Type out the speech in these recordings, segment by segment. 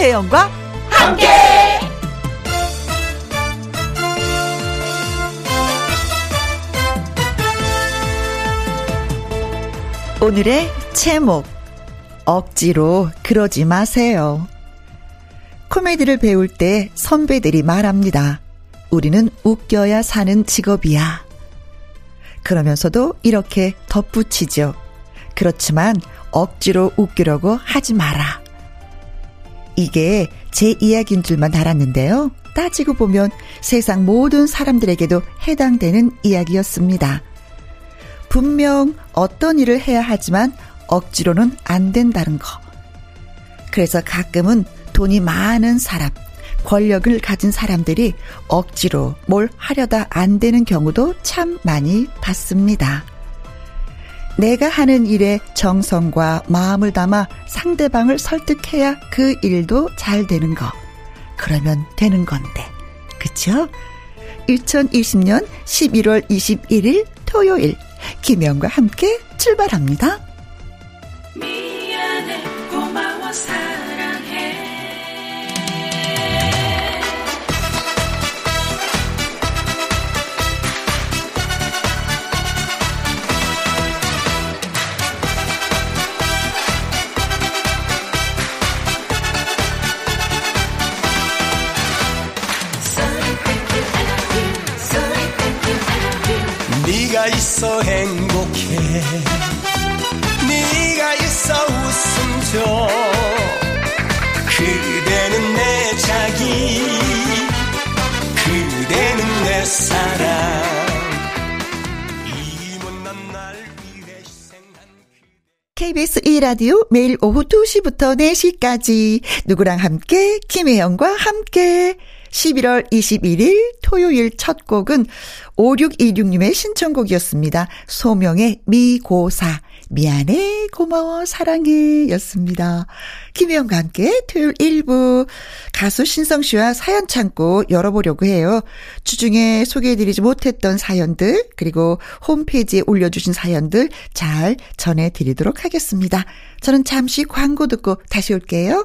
김혜영과 함께. 오늘의 제목 억지로 그러지 마세요. 코미디를 배울 때 선배들이 말합니다. 우리는 웃겨야 사는 직업이야. 그러면서도 이렇게 덧붙이죠. 그렇지만 억지로 웃기려고 하지 마라. 이게 제 이야기인 줄만 알았는데요. 따지고 보면 세상 모든 사람들에게도 해당되는 이야기였습니다. 분명 어떤 일을 해야 하지만 억지로는 안 된다는 거. 그래서 가끔은 돈이 많은 사람, 권력을 가진 사람들이 억지로 뭘 하려다 안 되는 경우도 참 많이 봤습니다. 내가 하는 일에 정성과 마음을 담아 상대방을 설득해야 그 일도 잘 되는 거. 그러면 되는 건데. 그쵸? 2020년 11월 21일 토요일 김영과 함께 출발합니다. 있어 행복해. 네가 있어 웃음 줘. 그대는 내 자기. 그대는 내 사랑. KBS 2라디오 매일 오후 2시부터 4시까지 누구랑 함께? 김혜영과 함께 11월 21일 토요일 첫 곡은 5626님의 신청곡이었습니다. 소명의 미고사. 미안해, 고마워, 사랑해 였습니다. 김혜영과 함께 토요일 1부 가수 신성 씨와 사연 창고 열어보려고 해요. 주중에 소개해드리지 못했던 사연들, 그리고 홈페이지에 올려주신 사연들 잘 전해드리도록 하겠습니다. 저는 잠시 광고 듣고 다시 올게요.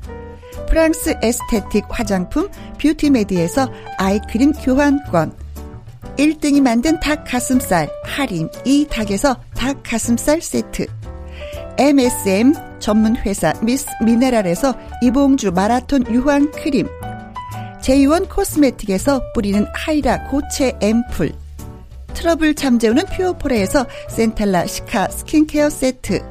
프랑스 aesthetic 화장품 뷰티메디에서 아이크림 교환권. 1등이 만든 닭 가슴살 할인. 이 닭에서 닭 가슴살 세트. MSM 전문 회사 미스 미네랄에서 이봉주 마라톤 유황 크림. 제이원 코스메틱에서 뿌리는 하이라 고체 앰플. 트러블 잠재우는 퓨어포레에서 센탈라 시카 스킨케어 세트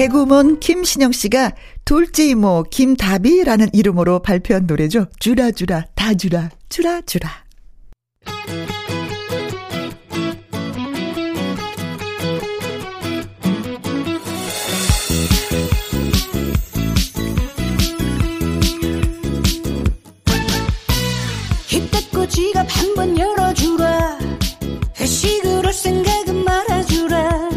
개구먼 김신영 씨가 둘째 이모 김다비라는 이름으로 발표한 노래죠. 주라 주라 다 주라 주라 주라. 힘 지갑 한번 열어주라 회식으로 생각은 말아주라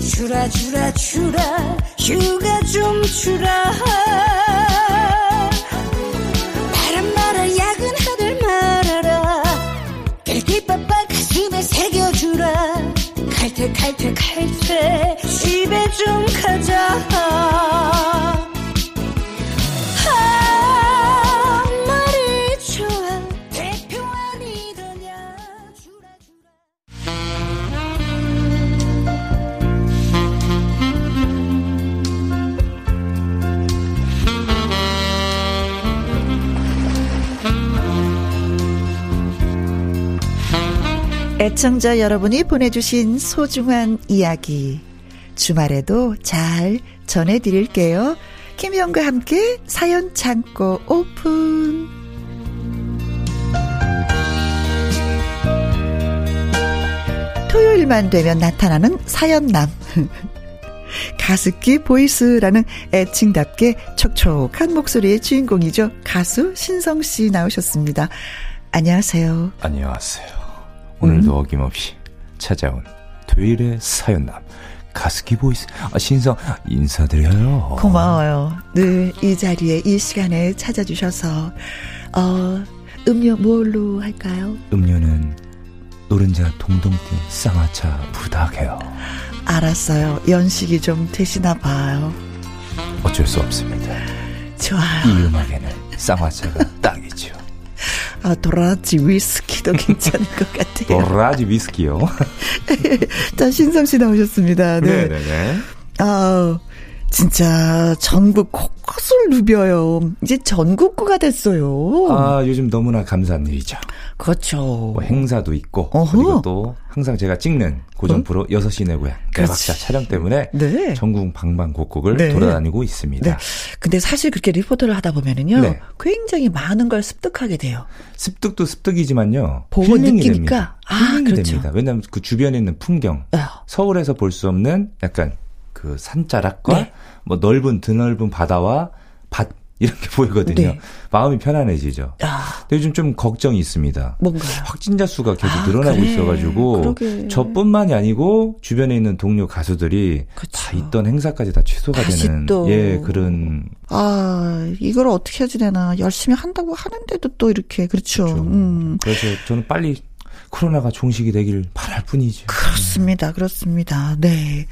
주라 주라 주라 휴가 좀 주라. 바람 말아 야근하들 말아라. 길기빠빠 가슴에 새겨주라. 갈때 갈때 갈때 집에 좀 가자. 애청자 여러분이 보내주신 소중한 이야기 주말에도 잘 전해드릴게요. 김희영과 함께 사연 창고 오픈. 토요일만 되면 나타나는 사연남. 가습기 보이스라는 애칭답게 촉촉한 목소리의 주인공이죠. 가수 신성 씨 나오셨습니다. 안녕하세요. 안녕하세요. 오늘도 음. 어김없이 찾아온 토요일의 사연남 husky voice 아, 신성 인사드려요. 고마워요. 늘 이 자리에 이 시간에 찾아주셔서 어 음료 뭘로 할까요? 음료는 노른자 동동 뛴 쌍화차 부탁해요. 알았어요. 연식이 좀 되시나 봐요. 어쩔 수 없습니다. 좋아요. 이 음악에는 쌍화차가 딱이죠. 아, 도라지 위스키도 괜찮을 것 같아요. 도라지 위스키요. 자, 신성 씨 나오셨습니다. 네. 네네네. 아, 진짜 전국 곳곳을 누벼요. 이제 전국구가 됐어요. 아 요즘 너무나 감사한 일이죠. 그렇죠. 뭐 행사도 있고 어허. 그리고 또 항상 제가 찍는 고정 프로 6시 내 고향 그렇지. 촬영 때문에 네. 전국 방방곡곡을 네. 돌아다니고 있습니다. 네. 근데 사실 그렇게 리포터를 하다 보면은요. 네. 굉장히 많은 걸 습득하게 돼요. 습득도 습득이지만요. 보고 느끼니까. 됩니다. 아, 그렇죠. 됩니다. 왜냐하면 그 주변에 있는 풍경, 아, 서울에서 볼 수 없는 약간 그 산자락과 네. 뭐 넓은 드넓은 바다와 밭 이렇게 보이거든요. 네. 마음이 편안해지죠. 아, 근데 요즘 좀 걱정이 있습니다. 뭔가요? 확진자 수가 계속 아, 늘어나고 그래. 있어가지고 그러게. 저뿐만이 아니고 주변에 있는 동료 가수들이 그쵸. 다 있던 행사까지 다 취소가 되는 또. 예 그런 아, 이걸 어떻게 해야 되나. 열심히 한다고 하는데도 또 이렇게, 그렇죠. 그렇죠. 음. 그래서 저는 빨리 코로나가 종식이 되길 바랄 뿐이죠. 그렇습니다. 그렇습니다. 네.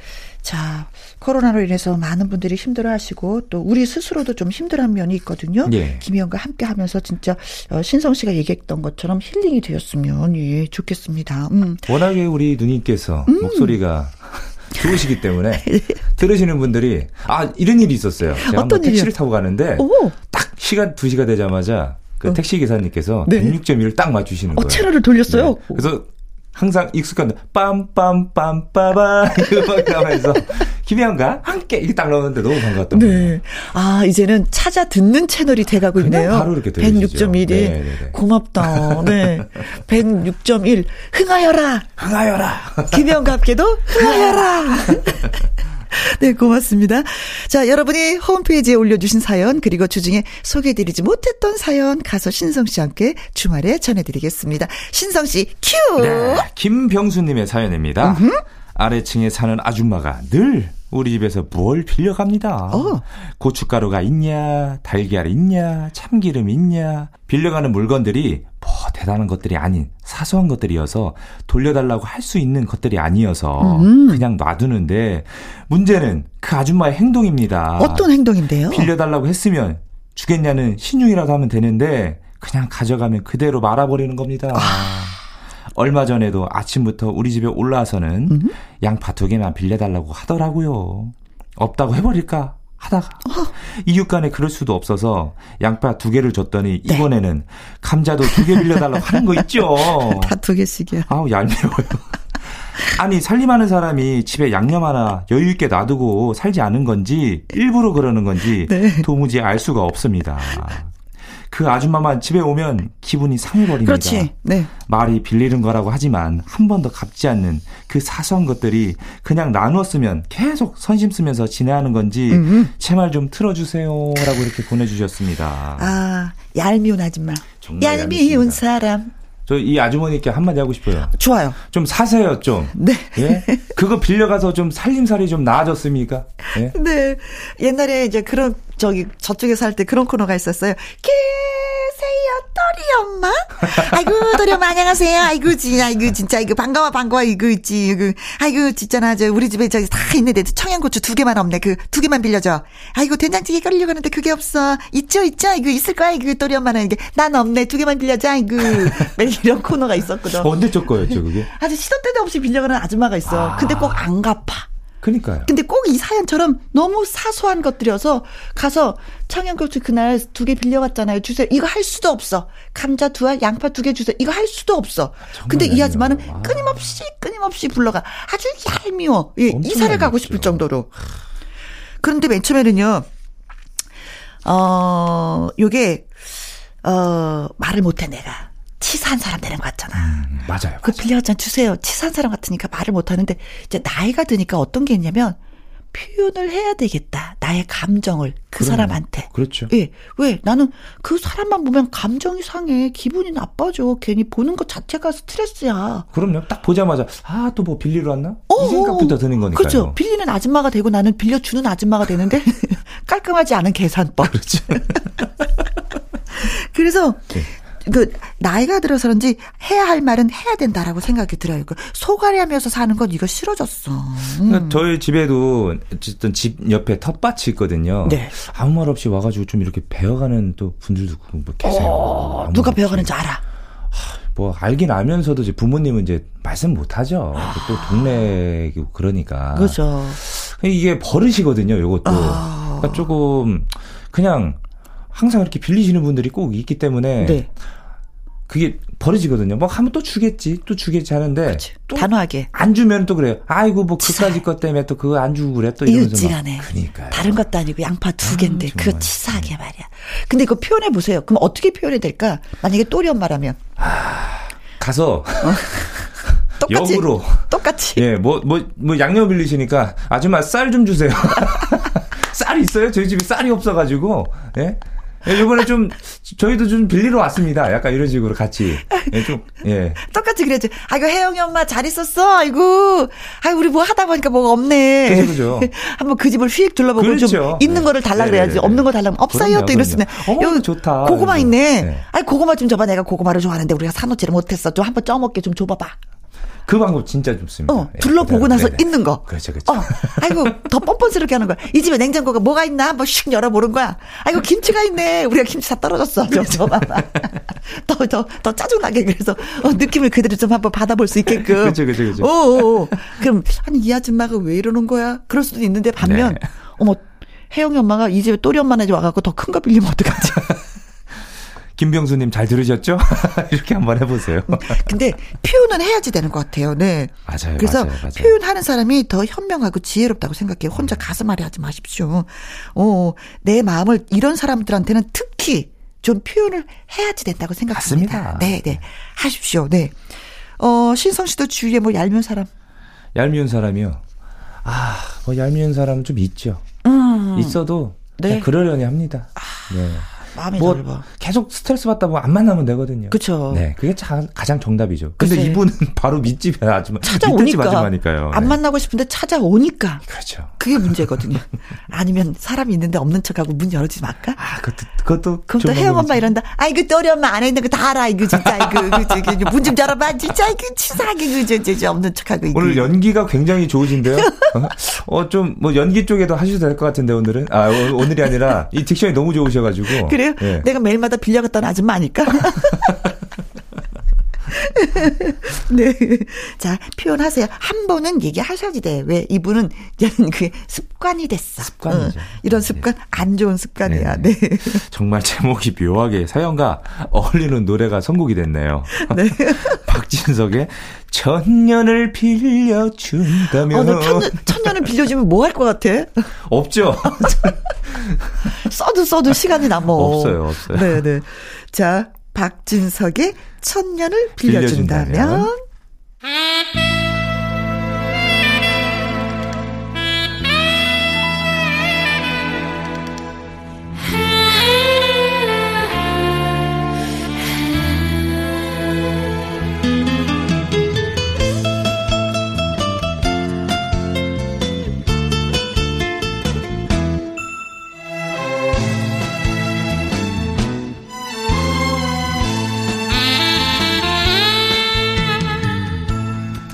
자, 코로나로 인해서 많은 분들이 힘들어 하시고 또 우리 스스로도 좀 힘들한 면이 있거든요. 예. 김희영과 함께 하면서 진짜 어, 신성 씨가 얘기했던 것처럼 힐링이 되었으면 예, 좋겠습니다. 음. 워낙에 우리 누님께서 목소리가 좋으시기 때문에 들으시는 분들이 아 이런 일이 있었어요. 제가 어떤 한번 택시를 일이요? 타고 가는데 오, 딱 시간 2시가 되자마자 그 어. 택시 기사님께서 네. 106.1을 딱 맞추시는 어, 거예요. 채널을 돌렸어요. 네. 그래서 항상 익숙한 빰빰빰빠바 이 음악이 나면서 김혜영과 함께 이게 딱 나오는데 너무 거예요. 네. 아, 이제는 찾아 듣는 채널이 돼가고 있네요. 바로 이렇게 들리시죠. 106.1이. 네, 네, 네. 고맙다. 네. 106.1. 흥하여라. 흥하여라. 김혜영과 함께도 흥하여라. 네, 고맙습니다. 자, 여러분이 홈페이지에 올려주신 사연, 그리고 주중에 소개해드리지 못했던 사연, 가수 신성 씨와 함께 주말에 전해드리겠습니다. 신성 씨, 큐! 네, 김병수님의 사연입니다. 아래층에 사는 아줌마가 늘 우리 집에서 뭘 빌려갑니다. 어. 고춧가루가 있냐, 달걀 있냐, 참기름 있냐. 빌려가는 물건들이 뭐 대단한 것들이 아닌 사소한 것들이어서 돌려달라고 할 수 있는 것들이 아니어서 음. 그냥 놔두는데 문제는 그 아줌마의 행동입니다. 어떤 행동인데요? 빌려달라고 했으면 주겠냐는 신용이라도 하면 되는데 그냥 가져가면 그대로 말아버리는 겁니다. 얼마 전에도 아침부터 우리 집에 올라와서는 양파 두 개만 빌려달라고 하더라고요. 없다고 해버릴까 하다가 이웃 간에 그럴 수도 없어서 양파 두 개를 줬더니 이번에는 감자도 두 개 빌려달라고 하는 거 있죠. 다 두 개씩이야. 아우 얄미워요. 아니 살림하는 사람이 집에 양념 하나 여유 있게 놔두고 살지 않은 건지 일부러 그러는 건지 네. 도무지 알 수가 없습니다. 그 아줌마만 집에 오면 기분이 상해버립니다. 그렇지. 네. 말이 빌리는 거라고 하지만 한 번도 갚지 않는 그 사소한 것들이 그냥 나누었으면 계속 선심 쓰면서 지내하는 건지 음. 제말 좀 틀어주세요라고 이렇게 보내주셨습니다. 아, 얄미운 아줌마. 정말 얄미운. 사람. 저이 아주머니께 한마디 하고 싶어요. 좋아요. 좀 사세요 좀. 네. 예? 그거 빌려가서 좀 살림살이 좀 나아졌습니까? 예? 네. 옛날에 이제 그런, 저기, 저쪽에 살 때 그런 코너가 있었어요. 계세요. 또리 엄마? 아이고, 또리 엄마, 안녕하세요. 아이고, 지, 아이고, 진짜, 이거 반가워, 반가워, 이거 있지, 이거. 아이고, 진짜, 나, 저, 우리 집에 저기 다 있는데, 청양고추 두 개만 없네. 그, 두 개만 빌려줘. 아이고, 된장찌개 끓이려고 하는데, 그게 없어. 있죠, 있죠, 이거 있을 거야, 이거, 또리 엄마는. 이게, 난 없네. 두 개만 빌려줘, 아이고. 매일 이런 코너가 있었거든. 언제 적 거였죠, 그게? 아주 시도 때도 없이 빌려가는 아줌마가 있어. 근데 꼭 안 갚아. 그니까요. 근데 꼭 이 사연처럼 너무 사소한 것들이어서 가서 청양고추 그날 두 개 빌려갔잖아요. 주세요. 이거 할 수도 없어. 감자 두 알, 양파 두 개 주세요. 이거 할 수도 없어. 근데 이 얄미워요. 아줌마는 아. 끊임없이 끊임없이 불러가 아주 얄미워. 예, 이사를 가고. 싶을 정도로. 그런데 맨 처음에는요. 어, 요게 어, 말을 못해 내가. 치사한 사람 되는 것 같잖아. 음, 맞아요. 그 빌려갔잖아 주세요. 치사한 사람 같으니까 말을 못 하는데 이제 나이가 드니까 어떤 게 있냐면 표현을 해야 되겠다. 나의 감정을 그 그럼요. 사람한테. 그렇죠. 예. 왜? 나는 그 사람만 보면 감정이 상해. 기분이 나빠져. 괜히 보는 것 자체가 스트레스야. 그럼요. 딱 보자마자 아 또 뭐 빌리러 왔나? 어, 이 생각부터 어. 드는 거니까요. 그렇죠. 빌리는 아줌마가 되고 나는 빌려주는 아줌마가 되는데 깔끔하지 않은 계산법. 그렇죠. 그래서 네. 그 나이가 들어서 그런지 해야 할 말은 해야 된다라고 생각이 들어요. 그 소가리하면서 사는 건 이거 싫어졌어. 음. 그러니까 저희 집에도 어쨌든 집 옆에 텃밭이 있거든요. 네. 아무 말 없이 와가지고 좀 이렇게 배워가는 또 분들도 뭐 계세요. 어, 누가. 배워가는지 알아. 뭐 알긴 알면서도 이제 부모님은 이제 말씀 못 하죠. 또 동네고 그러니까. 그죠. 이게 버릇이거든요. 요것도. 아. 그러니까 조금 그냥 항상 이렇게 빌리시는 분들이 꼭 있기 때문에 네. 그게 버릇이거든요. 뭐 하면 또 주겠지, 또 주겠지 하는데 또 단호하게. 안 주면 또 그래요. 아이고 뭐 그까지 것 때문에 또 그거 안 주고 그래 또 이러면서 막. 이웃지간에. 그러니까요. 다른 것도 아니고 양파 두 개인데 아, 그거. 치사하게 말이야. 근데 이거 표현해 보세요. 그럼 어떻게 표현해야 될까? 만약에 또리 엄마라면 가서 똑같이 역으로 똑같이 예, 뭐, 뭐, 뭐, 양념 빌리시니까, 아줌마 쌀 좀 주세요. 쌀 있어요? 저희 집에 쌀이 없어가지고, 예? 예, 요번에 좀, 저희도 좀 빌리러 왔습니다. 약간 이런 식으로 같이. 예, 좀, 예. 똑같이 그래야지. 아이고 혜영이 엄마 잘 있었어. 아이고, 아이 우리 뭐 하다 보니까 뭐가 없네. 그죠, 그죠. 한번 그 집을 휙 둘러보고 좀 그렇죠. 있는 네. 거를 달라 네, 그래야지. 네, 네. 없는 거 달라면 없어요. 또 이랬으면. 어머, 좋다. 고구마 이러면서. 있네. 네. 아이 고구마 좀 줘봐. 내가 고구마를 좋아하는데 우리가 사놓지를 못했어. 좀 한번 쪄먹게 좀 줘봐봐. 그 방법 진짜 좋습니다. 어, 예, 둘러보고 그대로. 나서 네네. 있는 거. 그렇죠, 그렇죠. 어, 아이고, 더 뻔뻔스럽게 하는 거야. 이 집에 냉장고가 뭐가 있나? 한번 슉 열어보는 거야. 아이고, 김치가 있네. 우리가 김치 다 떨어졌어. 좀 줘봐봐. 더, 더, 더 짜증나게. 그래서, 어, 느낌을 그대로 좀 한번 받아볼 수 있게끔. 그쵸, 그쵸, 그쵸. 오, 오, 오. 그럼, 아니, 이 아줌마가 왜 이러는 거야? 그럴 수도 있는데, 반면, 네. 어머, 혜영이 엄마가 이 집에 또리 엄마네 집 와갖고 더 큰 거 빌리면 어떡하지? 김병수님 잘 들으셨죠? 이렇게 한번 해보세요. 근데 표현은 해야지 되는 것 같아요. 네. 맞아요, 그래서 맞아요, 맞아요. 표현하는 사람이 더 현명하고 지혜롭다고 생각해요. 혼자 가슴앓이 하지 마십시오. 어, 내 마음을 이런 사람들한테는 특히 좀 표현을 해야지 된다고 생각합니다. 맞습니다. 네, 네. 하십시오. 네. 어, 신성 씨도 주위에 뭐 얄미운 사람. 얄미운 사람이요. 아, 뭐 얄미운 사람 좀 있죠. 있어도 네. 그러려니 합니다. 네. 마음이 뭐 넓어. 계속 스트레스 받다 보면 안 만나면 되거든요. 그쵸. 네, 그게 자, 가장 정답이죠. 근데 글쎄. 이분은 바로 밑집 아줌마, 찾아오니까. 아줌마니까요. 안 네. 만나고 싶은데 찾아오니까. 그렇죠. 그게 문제거든요. 아니면 사람이 있는데 없는 척하고 문 열어주지 말까? 아, 그것도 그것도 그럼 또 혜영 엄마. 이런다. 아이고 또 우리 엄마 안에 있는 거 다 알아. 이거 진짜 이거 이거 문좀 열어봐. 진짜 이거 치사하게 그저 저 없는 척하고 이거. 오늘 연기가 굉장히 좋으신데요. 어, 좀, 뭐, 연기 쪽에도 하셔도 될 것 같은데, 오늘은. 아, 오- 오늘이 아니라, 이 딕션이 너무 좋으셔가지고. 그래요? 예. 내가 매일마다 빌려갔던 아줌마 아닐까? 네. 자, 표현하세요. 한 번은 얘기하셔야지 돼. 왜? 이분은 그게 습관이 됐어. 습관이죠. 어, 이런 습관, 안 좋은 습관이야. 네. 네. 정말 제목이 묘하게 사연과 어울리는 노래가 선곡이 됐네요. 네. 박진석의 천년을 빌려준다면. 어, 너 천년, 천년을 빌려주면 뭐 할 것 같아? 없죠? 써도 써도 시간이 남어. 없어요, 없어요. 네네. 자, 박진석의 천년을 빌려준다면. 빌려준다면.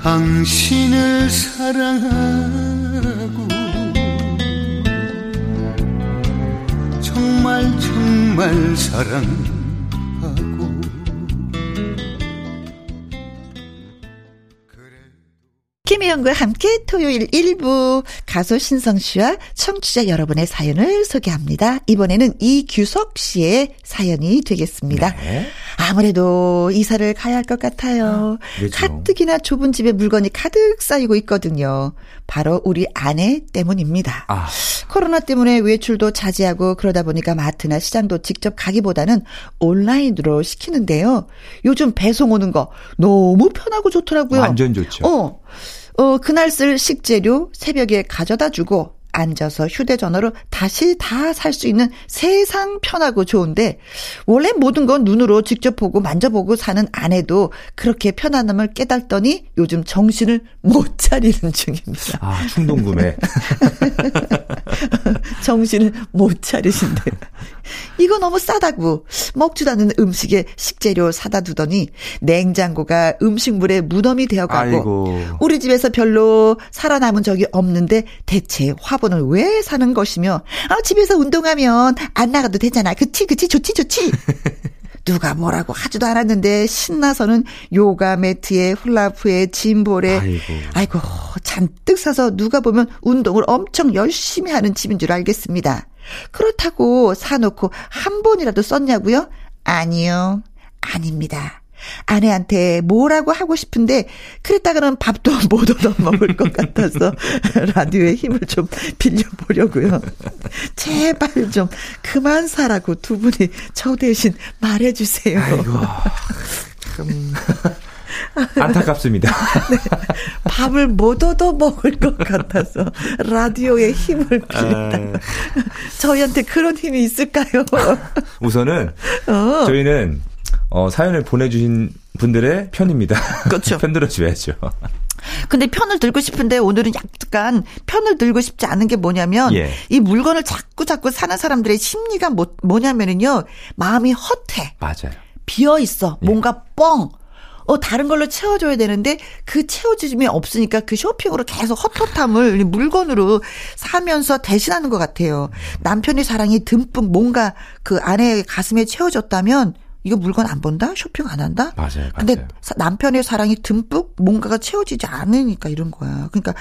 당신을 사랑하고 정말 정말 사랑 김혜영과 함께 토요일 1부 가수 신성 씨와 청취자 여러분의 사연을 소개합니다. 이번에는 이규석 씨의 사연이 되겠습니다. 네. 아무래도 이사를 가야 할 것 같아요. 왜죠? 가뜩이나 좁은 집에 물건이 가득 쌓이고 있거든요. 바로 우리 아내 때문입니다. 아, 코로나 때문에 외출도 자제하고 그러다 보니까 마트나 시장도 직접 가기보다는 온라인으로 시키는데요. 요즘 배송 오는 거 너무 편하고 좋더라고요. 완전 좋죠. 어, 어, 그날 쓸 식재료 새벽에 가져다 주고 앉아서 휴대전화로 다시 다 살 수 있는 세상 편하고 좋은데 원래 모든 건 눈으로 직접 보고 만져보고 사는 아내도 그렇게 편안함을 깨닫더니 요즘 정신을 못 차리는 중입니다. 아, 충동 구매. 정신을 못 차리신대. 이거 너무 싸다고 먹지도 않은 음식에 식재료 사다 두더니 냉장고가 음식물에 무덤이 되어가고 아이고. 우리 집에서 별로 살아남은 적이 없는데 대체 화분을 왜 사는 것이며 아 집에서 운동하면 안 나가도 되잖아. 그치 그치 좋지 좋지. 누가 뭐라고 하지도 않았는데 신나서는 요가 매트에 훌라프에 짐볼에 아이고. 아이고 잔뜩 사서 누가 보면 운동을 엄청 열심히 하는 집인 줄 알겠습니다. 그렇다고 사놓고 한 번이라도 썼냐고요? 아니요. 아닙니다. 아내한테 뭐라고 하고 싶은데 그랬다가는 밥도 못 얻어 먹을 것 같아서 라디오에 힘을 좀 빌려보려고요. 제발 좀 그만 사라고 두 분이 저 대신 말해주세요. 아이고. 참. 안타깝습니다. 밥을 못 얻어 먹을 것 같아서 라디오에 힘을 빌린다. 아. 저희한테 그런 힘이 있을까요? 우선은 어. 저희는 어, 사연을 보내주신 분들의 편입니다. 그렇죠. 편 들어줘야죠. 근데 편을 들고 싶은데 오늘은 약간 편을 들고 싶지 않은 게 뭐냐면 예. 이 물건을 자꾸 자꾸 사는 사람들의 심리가 뭐, 뭐냐면은요 마음이 헛해 맞아요. 비어 있어 예. 뭔가 뻥. 어, 다른 걸로 채워줘야 되는데, 그 채워짐이 없으니까 그 쇼핑으로 계속 헛헛함을 물건으로 사면서 대신하는 것 같아요. 남편의 사랑이 듬뿍 뭔가 그 아내의 가슴에 채워졌다면, 이거 물건 안 본다? 쇼핑 안 한다? 맞아요, 근데 맞아요. 사- 남편의 사랑이 듬뿍 뭔가가 채워지지 않으니까 이런 거야. 그러니까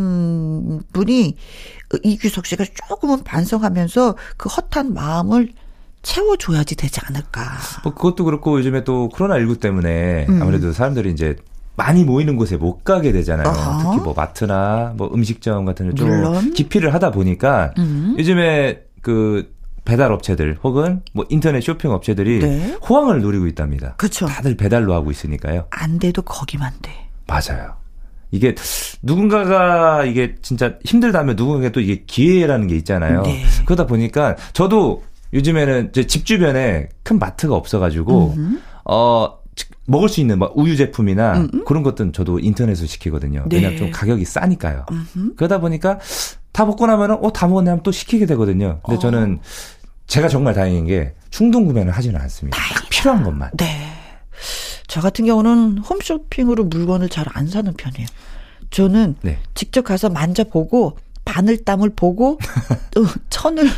남편분이 이규석 씨가 조금은 반성하면서 그 헛한 마음을 채워줘야지 되지 않을까. 뭐 그것도 그렇고 요즘에 또 코로나19 때문에 음. 아무래도 사람들이 이제 많이 모이는 곳에 못 가게 되잖아요. 어허. 특히 뭐 마트나 뭐 음식점 같은 데좀. 기피를 하다 보니까 음. 요즘에 그 배달 업체들 혹은 뭐 인터넷 쇼핑 업체들이 네. 호황을 누리고 있답니다. 그쵸. 다들 배달로 하고 있으니까요. 안 돼도 거기만 돼. 맞아요. 이게 누군가가 이게 진짜 힘들다면 누군가가 또 이게 기회라는 게 있잖아요. 네. 그러다 보니까 저도 요즘에는 집 주변에 큰 마트가 없어가지고 어 즉, 먹을 수 있는 막 우유 제품이나 그런 것들은 저도 인터넷으로 시키거든요. 네. 왜냐하면 좀 가격이 싸니까요. 그러다 보니까 다 먹고 나면은 어다 먹었네 하면 또 시키게 되거든요. 근데 저는 제가 정말 다행인 게 충동 구매는 하지는 않습니다. 딱 필요한 것만. 네. 저 같은 경우는 홈쇼핑으로 물건을 잘 안 사는 편이에요. 저는 네. 직접 가서 만져보고 바늘 땀을 보고 또 천을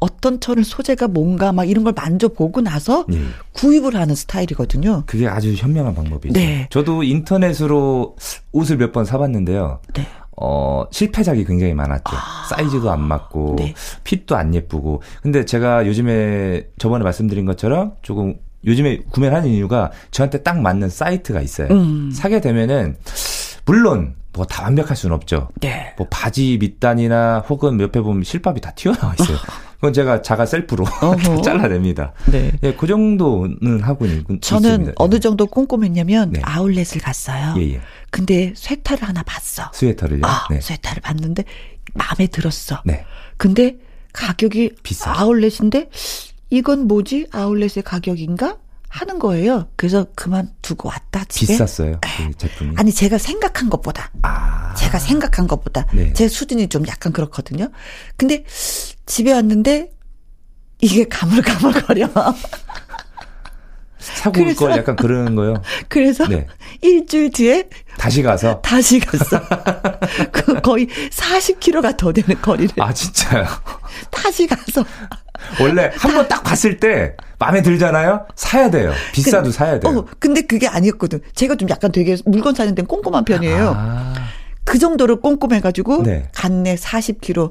어떤 천을 소재가 뭔가 막 이런 걸 만져보고 나서 예. 구입을 하는 스타일이거든요. 그게 아주 현명한 방법이죠. 네. 저도 인터넷으로 옷을 몇 번 사봤는데요. 네. 어, 실패작이 굉장히 많았죠. 사이즈도 안 맞고, 네. 핏도 안 예쁘고. 근데 제가 요즘에 저번에 말씀드린 것처럼 조금 요즘에 구매를 하는 이유가 저한테 딱 맞는 사이트가 있어요. 음. 사게 되면은, 물론, 뭐 다 완벽할 수는 없죠. 네. 뭐 바지 밑단이나 혹은 옆에 보면 실밥이 다 튀어나와 있어요. 그건 제가 자가 셀프로. 잘라냅니다. 네. 예, 그 정도는 하고 있, 저는 있습니다. 어느 정도 꼼꼼했냐면 네. 아울렛을 갔어요. 예, 예. 근데 쇠타를 하나 봤어. 스웨터를요? 아, 네. 쇠타를 봤는데 마음에 들었어. 네. 근데 가격이 비싸죠. 아울렛인데 이건 뭐지? 아울렛의 가격인가? 하는 거예요. 그래서 그만 두고 왔다 집에. 비쌌어요. 그 제품이. 아니 제가 생각한 것보다 아. 제가 생각한 것보다 네. 제 수준이 좀 약간 그렇거든요. 근데 집에 왔는데 이게 가물가물거려. 사고 올 그래서- 걸 약간 그러는 거요. 그래서 네. 일주일 뒤에 다시 가서. 다시 갔어. 그 거의 40km가 더 되는 거리를 아, 진짜요? 다시 가서 원래 한 번 딱 봤을 때 마음에 들잖아요? 사야 돼요. 비싸도 사야 돼요. 어, 근데 그게 아니었거든. 제가 좀 약간 되게 물건 사는 데는 꼼꼼한 편이에요. 아, 그 정도로 꼼꼼해가지고 네. 갔네 40km.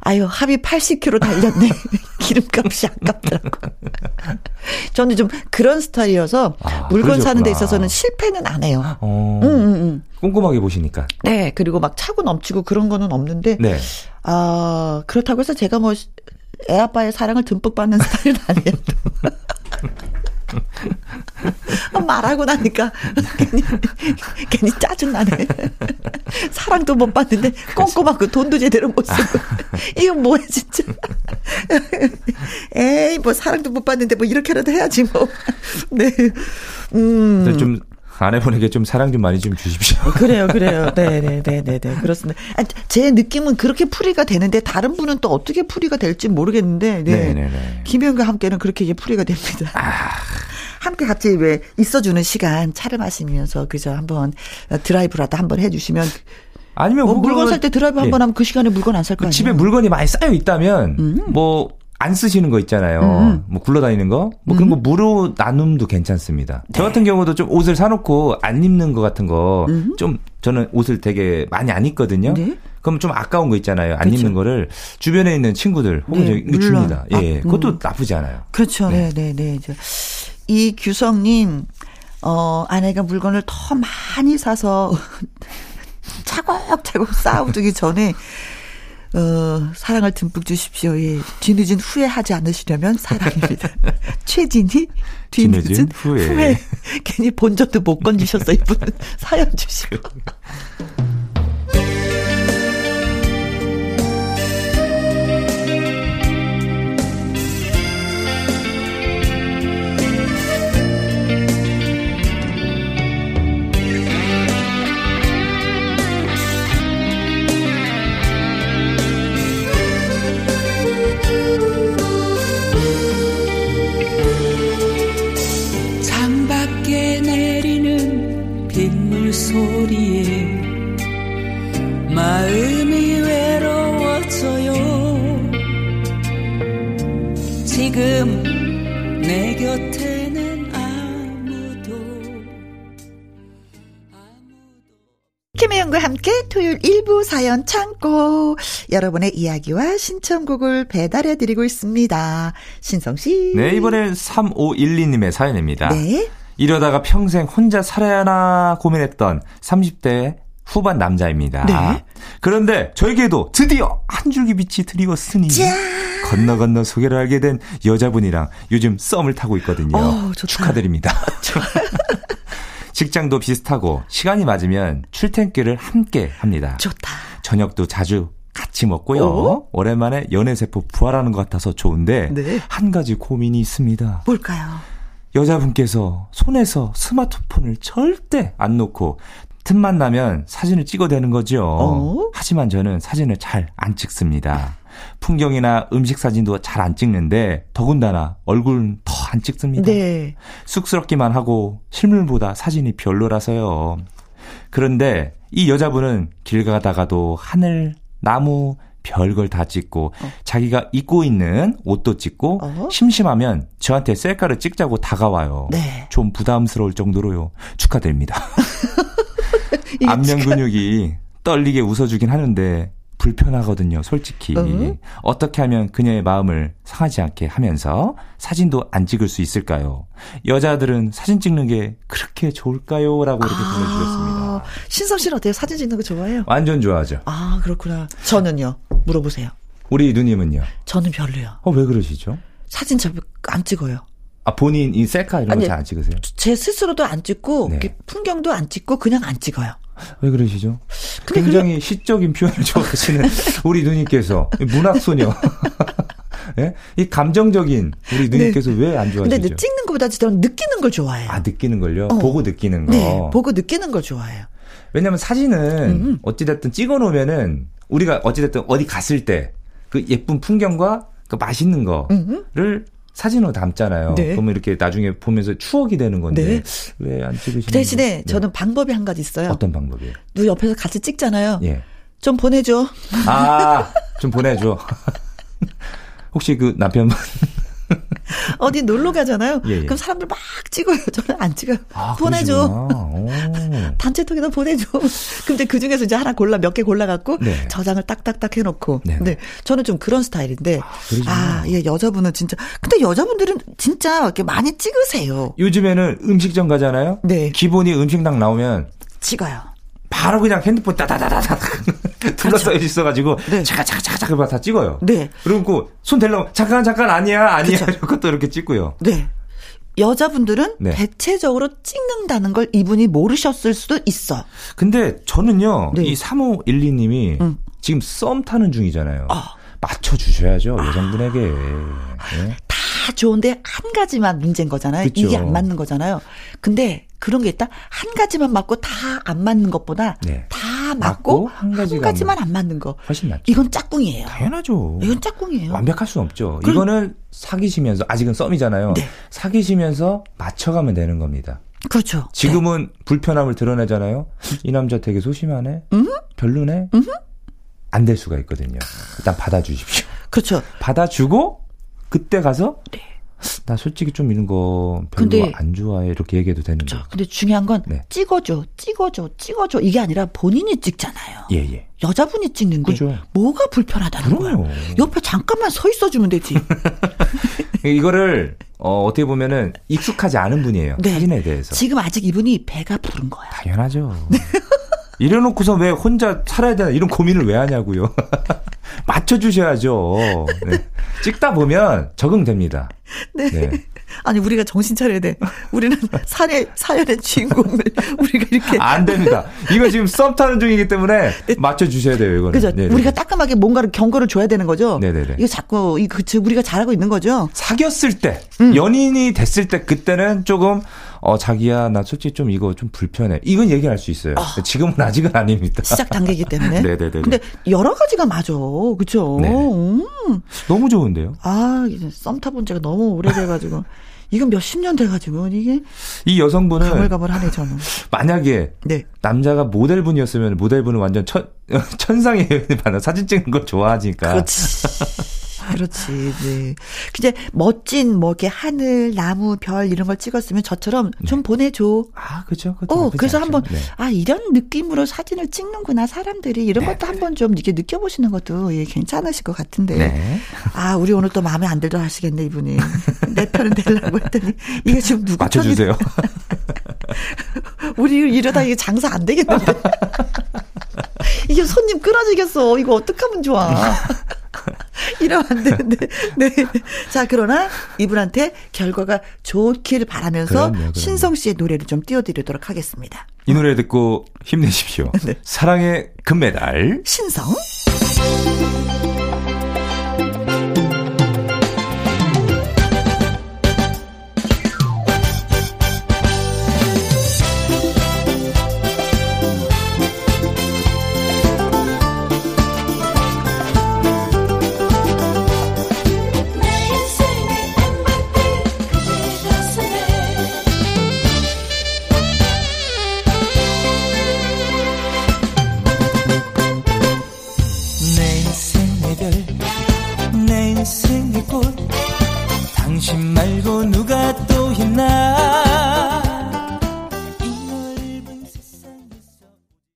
아유 합이 80km 달렸네. 기름값이 아깝더라고. 저는 좀 그런 스타일이어서 아, 물건 사는 데 그러셨구나. 있어서는 실패는 안 해요. 어, 음, 음, 음. 꼼꼼하게 보시니까. 네, 그리고 막 차고 넘치고 그런 거는 없는데, 네. 아, 그렇다고 해서 제가 뭐, 애 아빠의 사랑을 듬뿍 받는 스타일은 아니에요. 아, 말하고 나니까 괜히, 괜히 짜증나네. 사랑도 못 받는데 꼼꼼하고 돈도 제대로 못 쓰고. 이거 뭐야, 진짜. 에이, 뭐 사랑도 못 받는데 뭐 이렇게라도 해야지 뭐. 네. 음. 좀 아내분에게 좀 사랑 좀 많이 좀 주십시오. 그래요, 그래요. 네, 네, 네, 네, 네. 그렇습니다. 아, 제 느낌은 그렇게 풀이가 되는데 다른 분은 또 어떻게 풀이가 될지 모르겠는데, 네. 네, 네, 네. 김현과 함께는 그렇게 이제 풀이가 됩니다. 함께 같이 왜 있어주는 시간 차를 마시면서 그저 한번 드라이브라도 한번 해주시면 아니면 뭐 물건 살 때 드라이브 예. 한번 하면 그 시간에 물건 안 살거 그 아니에요? 집에 물건이 많이 쌓여 있다면 뭐 안 쓰시는 거 있잖아요. 음. 뭐 굴러다니는 거. 뭐 그런 거 무료 나눔도 괜찮습니다. 저 네. 같은 경우도 좀 옷을 사놓고 안 입는 거 같은 거 좀 저는 옷을 되게 많이 안 입거든요. 네. 그럼 좀 아까운 거 있잖아요. 안 그렇죠. 입는 거를 주변에 있는 친구들 혹은 네, 저기. 줍니다. 아, 예, 음. 그것도 나쁘지 않아요. 그렇죠. 네, 네, 네. 저, 이 규성님, 어, 아내가 물건을 더 많이 사서 차곡차곡 쌓아두기 전에, 어, 사랑을 듬뿍 주십시오. 예. 뒤늦은 후회하지 않으시려면 사랑입니다. 최진이 뒤늦은, 후회. 후회. 괜히 본전도 못 건지셨어, 이분은. 사연 주시고. 창밖에 내리는 빗물 소리에 마음이 외로워져요 지금 내 곁에는 아무도 김혜영과 함께 토요일 일부 사연 창고 여러분의 이야기와 신청곡을 배달해 드리고 있습니다. 신성 씨. 네, 이번엔 3512님의 사연입니다. 네. 이러다가 평생 혼자 살아야 하나 고민했던 30대 후반 남자입니다. 네. 그런데 저에게도 드디어 한 줄기 빛이 드리웠으니 건너 건너 소개를 알게 된 여자분이랑 요즘 썸을 타고 있거든요. 좋다. 축하드립니다. 직장도 비슷하고 시간이 맞으면 출퇴근길을 함께 합니다. 좋다. 저녁도 자주 같이 먹고요. 오? 오랜만에 연애세포 부활하는 것 같아서 좋은데 네. 한 가지 고민이 있습니다. 뭘까요? 여자분께서 손에서 스마트폰을 절대 안 놓고 틈만 나면 사진을 찍어대는 거죠. 어? 하지만 저는 사진을 잘 안 찍습니다. 풍경이나 음식 사진도 잘 안 찍는데 더군다나 얼굴은 더 안 찍습니다. 네. 쑥스럽기만 하고 실물보다 사진이 별로라서요. 그런데 이 여자분은 길 가다가도 하늘, 나무, 별걸 다 찍고 자기가 입고 있는 옷도 찍고 어? 심심하면 저한테 셀카를 찍자고 다가와요. 네. 좀 부담스러울 정도로요. 축하드립니다. 안면 근육이 떨리게 웃어주긴 하는데 불편하거든요, 솔직히. 어? 어떻게 하면 그녀의 마음을 상하지 않게 하면서 사진도 안 찍을 수 있을까요? 여자들은 사진 찍는 게 그렇게 좋을까요? 라고 이렇게 보내주셨습니다. 아, 신성 씨는 어때요? 사진 찍는 거 좋아해요? 완전 좋아하죠. 아, 그렇구나. 저는요. 물어보세요. 우리 누님은요? 저는 별로요. 어, 왜 그러시죠? 사진 잘 안 찍어요. 아, 본인 이 셀카 이런 거 잘 안 찍으세요? 제 스스로도 안 찍고 네. 풍경도 안 찍고 그냥 안 찍어요. 왜 그러시죠? 근데 굉장히 시적인 표현을 좋아하시는 우리 누님께서 문학 소녀. 예? 이 감정적인 우리 누님께서 왜안 네. 근데 좋아하시죠? 느- 찍는 것보다 저는 느끼는 걸 좋아해요. 아, 느끼는 걸요? 어. 보고 느끼는 거. 네, 보고 느끼는 걸 좋아해요. 왜냐면 사진은 음. 어찌됐든 찍어 놓으면은 우리가 어찌됐든 어디 갔을 때 그 예쁜 풍경과 그 맛있는 음. 거를 사진으로 담잖아요. 네. 그러면 이렇게 나중에 보면서 추억이 되는 건데 네. 왜안 찍으시는 그 대신에 거죠? 저는 방법이 한 가지 있어요. 네. 어떤 방법이에요? 누 옆에서 같이 찍잖아요. 예. 좀 보내줘. 아, 좀 보내줘. 혹시 그 남편분 어디 놀러 가잖아요. 예, 예. 그럼 사람들 막 찍어요. 저는 안 찍어요. 아, 보내줘. 단체통에다 보내줘. 근데 그 중에서 이제 하나 골라 몇 개 골라갖고 네. 저장을 딱딱딱 해놓고. 네네. 네. 저는 좀 그런 스타일인데. 그러시구나. 아, 예, 여자분은 진짜. 근데 여자분들은 진짜 이렇게 많이 찍으세요. 요즘에는 음식점 가잖아요. 네. 기본이 음식당 나오면 찍어요. 바로 그냥 핸드폰 따다다다다 둘러싸여 있어가지고 네. 차가 차가 차가 차가 다 찍어요. 네. 그리고 손 대려면 잠깐 잠깐 아니야 아니야 그쵸. 이것도 이렇게 찍고요. 네. 여자분들은 네. 대체적으로 찍는다는 걸 이분이 모르셨을 수도 있어. 근데 저는요 네. 이 3512님이 음. 지금 썸 타는 중이잖아요. 아. 맞춰 주셔야죠 여성분에게. 네. 다 좋은데 한 가지만 문제인 거잖아요. 그쵸. 이게 안 맞는 거잖아요. 근데 그런 게 있다. 한 가지만 맞고 다 안 맞는 것보다 네. 다 맞고 맞고 한 한, 가지만 안 맞는 거. 훨씬 낫죠. 이건 짝꿍이에요. 당연하죠. 이건 짝꿍이에요. 완벽할 수 없죠. 그럼- 이거는 사귀시면서 아직은 썸이잖아요. 네. 사귀시면서 맞춰가면 되는 겁니다. 그렇죠. 지금은 불편함을 드러내잖아요. 이 남자 되게 소심하네. 별로네. 안될 수가 있거든요. 일단 받아주십시오. 네. 그렇죠. 받아주고 그때 가서 나 솔직히 좀 이런 거 별로 안 좋아해 이렇게 얘기해도 되는 저 거. 근데 중요한 건 네. 찍어줘, 찍어줘, 찍어줘 이게 아니라 본인이 찍잖아요. 예 예. 여자분이 찍는데 그죠. 뭐가 불편하다는 그럼요. 거야. 옆에 잠깐만 서 있어주면 되지. 이거를 어, 어떻게 보면은 익숙하지 않은 분이에요. 네. 사진에 대해서. 지금 아직 이분이 배가 부른 거야. 당연하죠. 이래놓고서 왜 혼자 살아야 되나 이런 고민을 왜 하냐고요. 맞춰주셔야죠. 네. 찍다 보면 적응됩니다. 네. 네. 아니 우리가 정신 차려야 돼. 우리는 사의 사연의 주인공을 우리가 이렇게 안 됩니다. 이거 지금 썸 타는 중이기 때문에 맞춰 주셔야 돼요, 이거는. 그죠? 네네. 우리가 따끔하게 뭔가를 경고를 줘야 되는 거죠. 네네네. 이거 자꾸 이거 그 우리가 잘하고 있는 거죠. 사귀었을 때, 음. 연인이 됐을 때, 그때는 조금, 어, 자기야, 나 솔직히 좀 이거 좀 불편해. 이건 얘기할 수 있어요. 지금은 아직은 아닙니다. 시작 단계이기 때문에. 네네네. 근데 여러 가지가 맞아. 그죠? 네. 음. 너무 좋은데요? 아, 이제 썸 타본 지가 너무 오래돼 가지고. 이건 몇십 년 돼가지고, 이게 이 여성분은 가물가물하네, 저는. 만약에 네. 남자가 모델분이었으면 모델분은 완전 천, 천상의 반응 사진 찍는 걸 좋아하니까. 그렇지. 그렇지, 네. 이제 멋진, 뭐, 이렇게 하늘, 나무, 별, 이런 걸 찍었으면 저처럼 좀 보내줘. 아, 그죠. 어, 그래서. 한번, 네. 아, 이런 느낌으로 사진을 찍는구나, 사람들이. 이런 것도 한번 좀 이렇게 느껴보시는 것도 예, 괜찮으실 것 같은데. 네. 아, 우리 오늘 또 마음에 안 들어 하시겠네, 이분이. 내 편은 되려고 했더니, 이게 지금 누구 맞춰주세요. 우리 이러다 이게 장사 안 되겠는데. 이게 손님 끊어지겠어. 이거 어떡하면 좋아. 이러면 안 되는데. 네. 자, 그러나 이분한테 결과가 좋기를 바라면서 그럼요, 그럼요. 신성 씨의 노래를 좀 띄워드리도록 하겠습니다. 이 노래 듣고 힘내십시오. 네. 사랑의 금메달. 신성.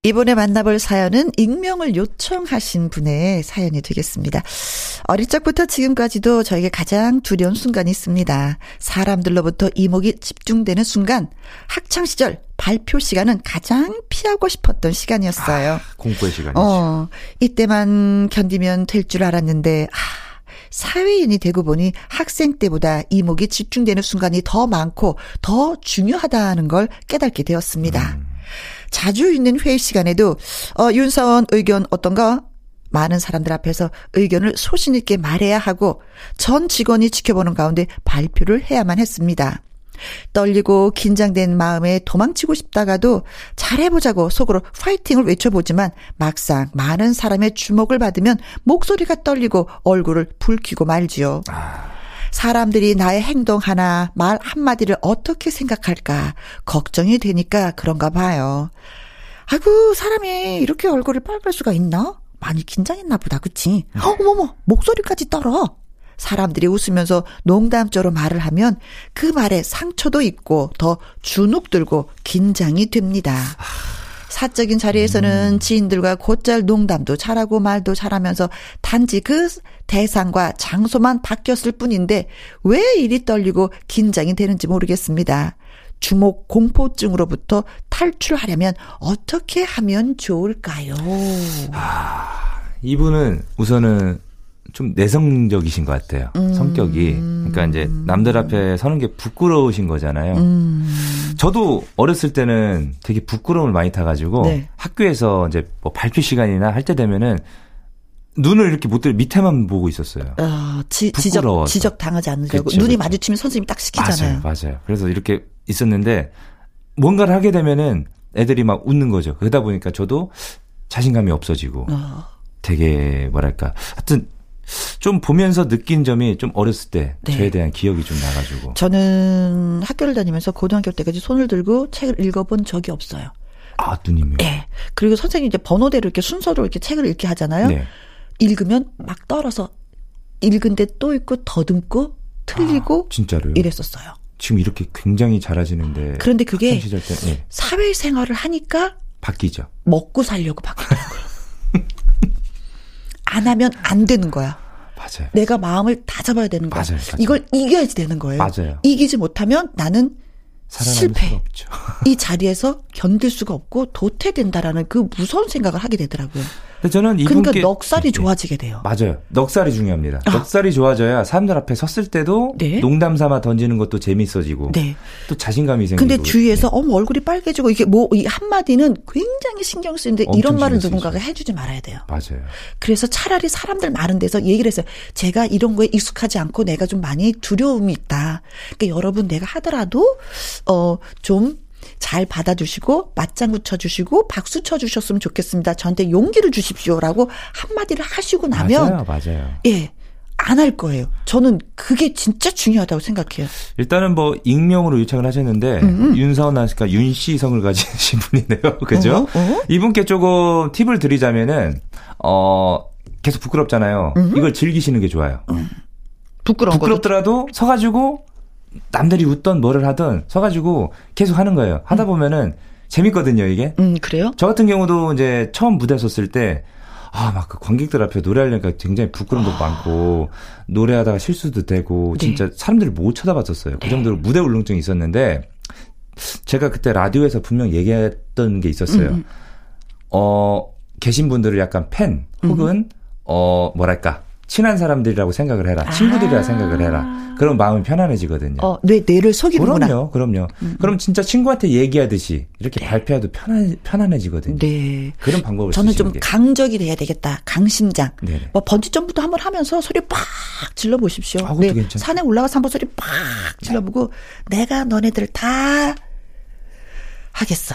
이번에 만나볼 사연은 익명을 요청하신 분의 사연이 되겠습니다. 어릴 적부터 지금까지도 저에게 가장 두려운 순간이 있습니다. 사람들로부터 이목이 집중되는 순간, 학창시절 발표 시간은 가장 피하고 싶었던 시간이었어요. 공포의 시간이죠. 어, 이때만 견디면 될 줄 알았는데, 아, 사회인이 되고 보니 학생 때보다 이목이 집중되는 순간이 더 많고 더 중요하다는 걸 깨닫게 되었습니다. 자주 있는 회의 시간에도, 어, 윤사원 의견 어떤가? 많은 사람들 앞에서 의견을 소신 있게 말해야 하고 전 직원이 지켜보는 가운데 발표를 해야만 했습니다. 떨리고 긴장된 마음에 도망치고 싶다가도 잘해보자고 속으로 파이팅을 외쳐보지만 막상 많은 사람의 주목을 받으면 목소리가 떨리고 얼굴을 붉히고 말지요. 사람들이 나의 행동 하나, 말 한마디를 어떻게 생각할까 걱정이 되니까 그런가 봐요. 아이고, 사람이 이렇게 얼굴을 빨갈 수가 있나? 많이 긴장했나 보다, 그치? 어, 어머머, 목소리까지 떨어. 사람들이 웃으면서 농담조로 말을 하면 그 말에 상처도 있고 더 주눅 들고 긴장이 됩니다. 사적인 자리에서는 지인들과 곧잘 농담도 잘하고 말도 잘하면서 단지 그 대상과 장소만 바뀌었을 뿐인데 왜 이리 떨리고 긴장이 되는지 모르겠습니다. 주목 공포증으로부터 탈출하려면 어떻게 하면 좋을까요? 이분은 우선은 좀 내성적이신 것 같아요. 음. 성격이. 그러니까 이제 남들 앞에 서는 게 부끄러우신 거잖아요. 음. 저도 어렸을 때는 되게 부끄러움을 많이 타가지고 네. 학교에서 이제 뭐 발표 시간이나 할 때 되면은 눈을 이렇게 못 들어 밑에만 보고 있었어요. 어, 지, 지적, 부끄러워서. 지적 당하지 않으려고 그쵸, 눈이 그쵸. 마주치면 선생님이 딱 시키잖아요. 맞아요, 맞아요. 그래서 이렇게 있었는데 뭔가를 하게 되면은 애들이 막 웃는 거죠. 그러다 보니까 저도 자신감이 없어지고 어, 되게 뭐랄까 하여튼 좀 보면서 느낀 점이 좀 어렸을 때 네. 저에 대한 기억이 좀 나가지고 저는 학교를 다니면서 고등학교 때까지 손을 들고 책을 읽어본 적이 없어요. 아 누님이요. 예. 그리고 선생님이 이제 번호대로 이렇게 순서로 이렇게 책을 읽게 하잖아요. 네. 읽으면 막 떨어서 읽은데 또 읽고 더듬고 틀리고 진짜로요. 이랬었어요. 지금 이렇게 굉장히 잘하시는데 그런데 그게 때 네, 사회생활을 하니까 바뀌죠. 먹고 살려고 바뀌더라고요. 안 하면 안 되는 거야. 맞아요. 내가 마음을 다 잡아야 되는 거야. 맞아요, 맞아요. 이걸 이겨야지 되는 거예요. 맞아요. 이기지 못하면 나는 실패. 이 자리에서 견딜 수가 없고 도태된다라는 그 무서운 생각을 하게 되더라고요. 근데 저는 그러니까 이분께 넉살이 네, 좋아지게 돼요. 맞아요. 넉살이 중요합니다. 넉살이 좋아져야 사람들 앞에 섰을 때도 네. 농담 삼아 던지는 것도 재밌어지고 네. 또 자신감이 생기고. 근데 주위에서 어머 얼굴이 빨개지고 이게 뭐 이 한마디는 굉장히 신경 쓰이는데 이런 말을 누군가가 쓰이죠. 해주지 말아야 돼요. 맞아요. 그래서 차라리 사람들 많은 데서 얘기를 했어요. 제가 이런 거에 익숙하지 않고 내가 좀 많이 두려움이 있다. 그러니까 여러분 내가 하더라도 어좀 잘 받아주시고 맞장구 쳐주시고 박수 쳐주셨으면 좋겠습니다. 저한테 용기를 주십시오라고 한마디를 하시고 나면 맞아요, 맞아요. 예. 안 할 거예요. 저는 그게 진짜 중요하다고 생각해요. 일단은 뭐 익명으로 요청을 하셨는데 윤서원 씨가 윤씨 성을 가지신 분이네요. 그죠? 어, 어? 이분께 조금 팁을 드리자면은 어 계속 부끄럽잖아요. 이걸 즐기시는 게 좋아요. 부끄러운 거. 부끄럽더라도 서 가지고 남들이 웃던 뭐를 하든 서가지고 계속 하는 거예요. 하다 보면은 재밌거든요, 이게. 음, 그래요? 저 같은 경우도 이제 처음 무대 섰을 때, 아, 막 그 관객들 앞에 노래하려니까 굉장히 부끄러움도 많고, 노래하다가 실수도 되고, 아. 네. 진짜 사람들을 못 쳐다봤었어요. 그 정도로 무대 울렁증이 있었는데, 제가 그때 라디오에서 분명 얘기했던 게 있었어요. 음, 어, 계신 분들을 약간 팬, 혹은, 어, 뭐랄까, 친한 사람들이라고 생각을 해라. 친구들이라 생각을 해라. 그럼 마음이 편안해지거든요. 아. 어, 뇌, 뇌를 속이는구나. 음, 그럼요, 그럼요. 그럼 진짜 친구한테 얘기하듯이 이렇게 발표해도 편안, 편안해지거든요. 네. 그런 방법을 저는 좀 게. 강적이 돼야 되겠다. 강심장. 네네. 뭐 번지점프도 한번 하면서 소리 빡 질러 보십시오. 네, 아, 그것도 괜찮죠. 산에 올라가서 한번 소리 빡 질러보고 내가 너네들 다 하겠어.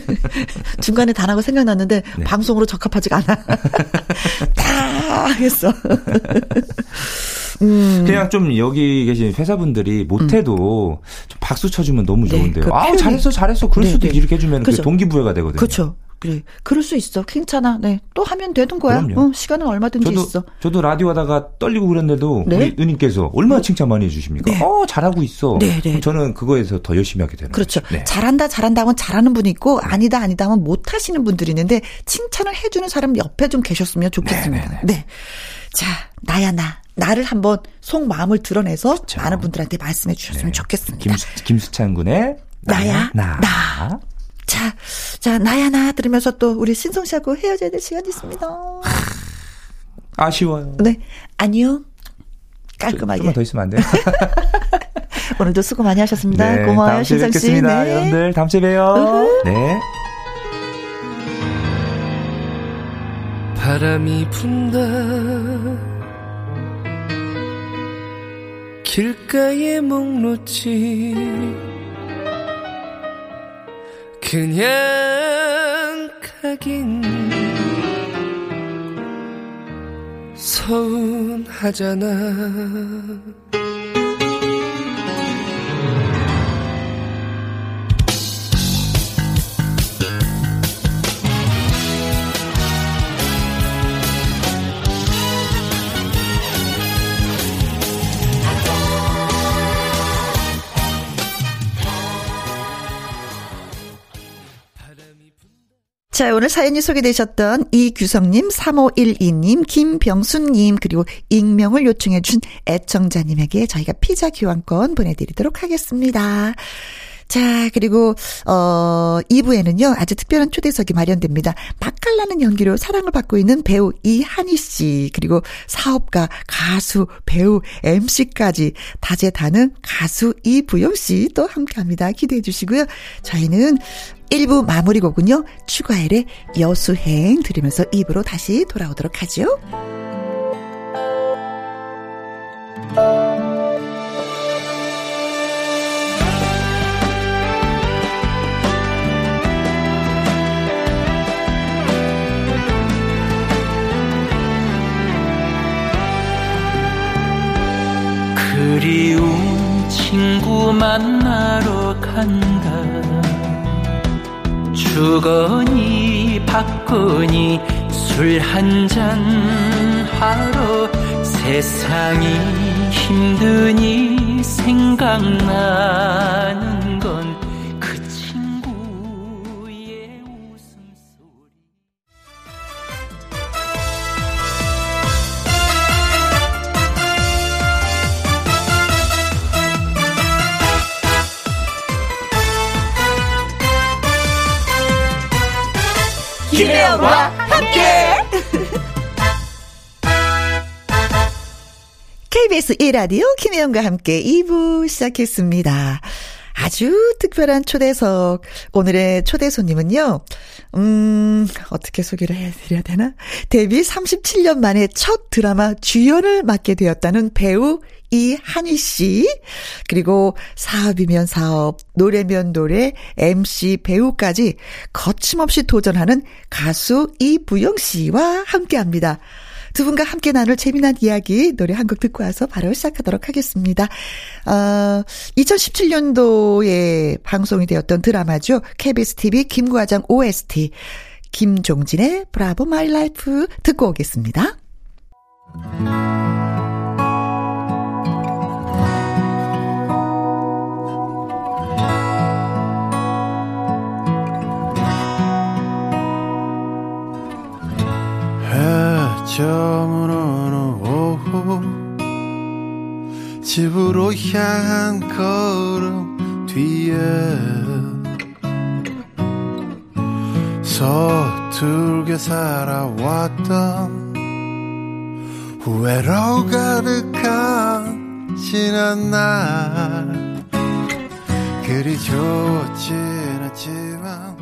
중간에 단어가 생각났는데 네. 방송으로 적합하지가 않아. 다 하겠어. 음. 그냥 좀 여기 계신 회사분들이 못해도 좀 박수 쳐주면 너무 네, 좋은데요. 그 아우 표현이- 잘했어 잘했어 그럴 네, 수도 네. 이렇게 해주면 그 그죠. 동기부여가 되거든요. 그렇죠. 그래. 그럴 수 있어. 괜찮아. 네. 또 하면 되는 거야. 그럼요. 어, 시간은 얼마든지 저도 있어. 저도 라디오 하다가 떨리고 그랬는데도 네. 우리 누님께서 얼마나 칭찬 많이 해주십니까? 네. 어 잘하고 있어. 네, 네. 저는 그거에서 더 열심히 하게 되는 그렇죠. 네. 잘한다, 잘한다 하면 잘하는 분이 있고, 아니다, 아니다 하면 못 하시는 분들이 있는데, 칭찬을 해주는 사람 옆에 좀 계셨으면 좋겠습니다. 네, 네, 네, 자, 나야, 나. 나를 한번 속 마음을 드러내서 그렇죠. 많은 분들한테 말씀해 주셨으면 네. 좋겠습니다. 김수, 김수찬 군의 나야, 나. 나. 자, 자, 나야, 나 들으면서 또 우리 신성 씨하고 헤어져야 될 시간이 있습니다. 아쉬워요. 네, 안녕. 깔끔하게. 좀만 더 있으면 안 돼요? 오늘도 수고 많이 하셨습니다. 네, 고마워요, 신성 씨. 뵙겠습니다. 네. 여러분들 다음 주에 봬요. 으흐. 네. 바람이 분다 길가에 목 놓지 그냥 가긴 서운하잖아 자, 오늘 사연이 소개되셨던 이규성님, 3512님, 김병순님, 그리고 익명을 요청해준 애청자님에게 저희가 피자 교환권 보내드리도록 하겠습니다. 자, 그리고, 어, 2부에는요, 아주 특별한 초대석이 마련됩니다. 맛깔나는 연기로 사랑을 받고 있는 배우 이한희 씨, 그리고 사업가, 가수, 배우, MC까지 다재다능 가수 이부영 씨 또 함께 합니다. 기대해 주시고요. 저희는 1부 마무리 곡은요, 추가일의 여수행 들으면서 2부로 다시 돌아오도록 하죠. 그리운 친구 만나러 간다 주거니 받거니 술 한 잔 하러 세상이 힘드니 생각나는 김혜영과 함께! KBS 1라디오 김혜영과 함께 2부 시작했습니다. 아주 특별한 초대석. 오늘의 초대 손님은요, 음, 어떻게 소개를 해드려야 되나? 데뷔 37년 만에 첫 드라마 주연을 맡게 되었다는 배우 이한희 씨. 그리고 사업이면 사업, 노래면 노래, MC, 배우까지 거침없이 도전하는 가수 이부영 씨와 함께 합니다. 두 분과 함께 나눌 재미난 이야기 노래 한 곡 듣고 와서 바로 시작하도록 하겠습니다. 어, 2017년도에 방송이 되었던 드라마죠. KBS TV 김과장 OST 김종진의 Bravo My Life 듣고 오겠습니다. 저문 어느 오후 집으로 향한 걸음 뒤에 서툴게 살아왔던 후회로 가득한 지난 날. 그리 좋진 않지만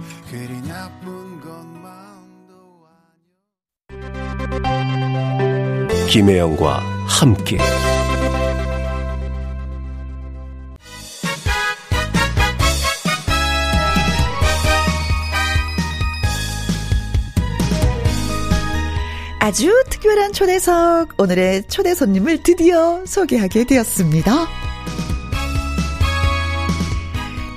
김혜영과 함께 아주 특별한 초대석, 오늘의 초대 손님을 드디어 소개하게 되었습니다.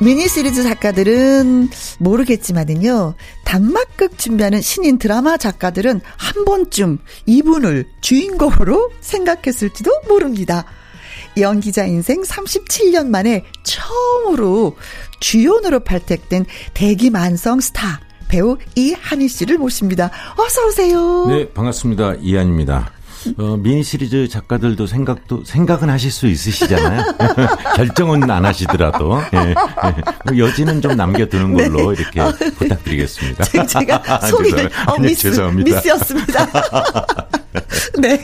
미니 시리즈 작가들은 모르겠지만은요, 단막극 준비하는 신인 드라마 작가들은 한 번쯤 이분을 주인공으로 생각했을지도 모릅니다. 연기자 인생 37년 만에 처음으로 주연으로 발탁된 대기만성 스타, 배우 이한희 씨를 모십니다. 어서 오세요. 네, 반갑습니다. 이한입니다. 어, 미니 시리즈 작가들도 생각도 생각은 하실 수 있으시잖아요. 결정은 안 하시더라도 예, 예. 그 여지는 좀 남겨두는 걸로 이렇게 부탁드리겠습니다. 네. 제가 소리를 죄송- 어, 미스 죄송합니다. 미스였습니다. 네.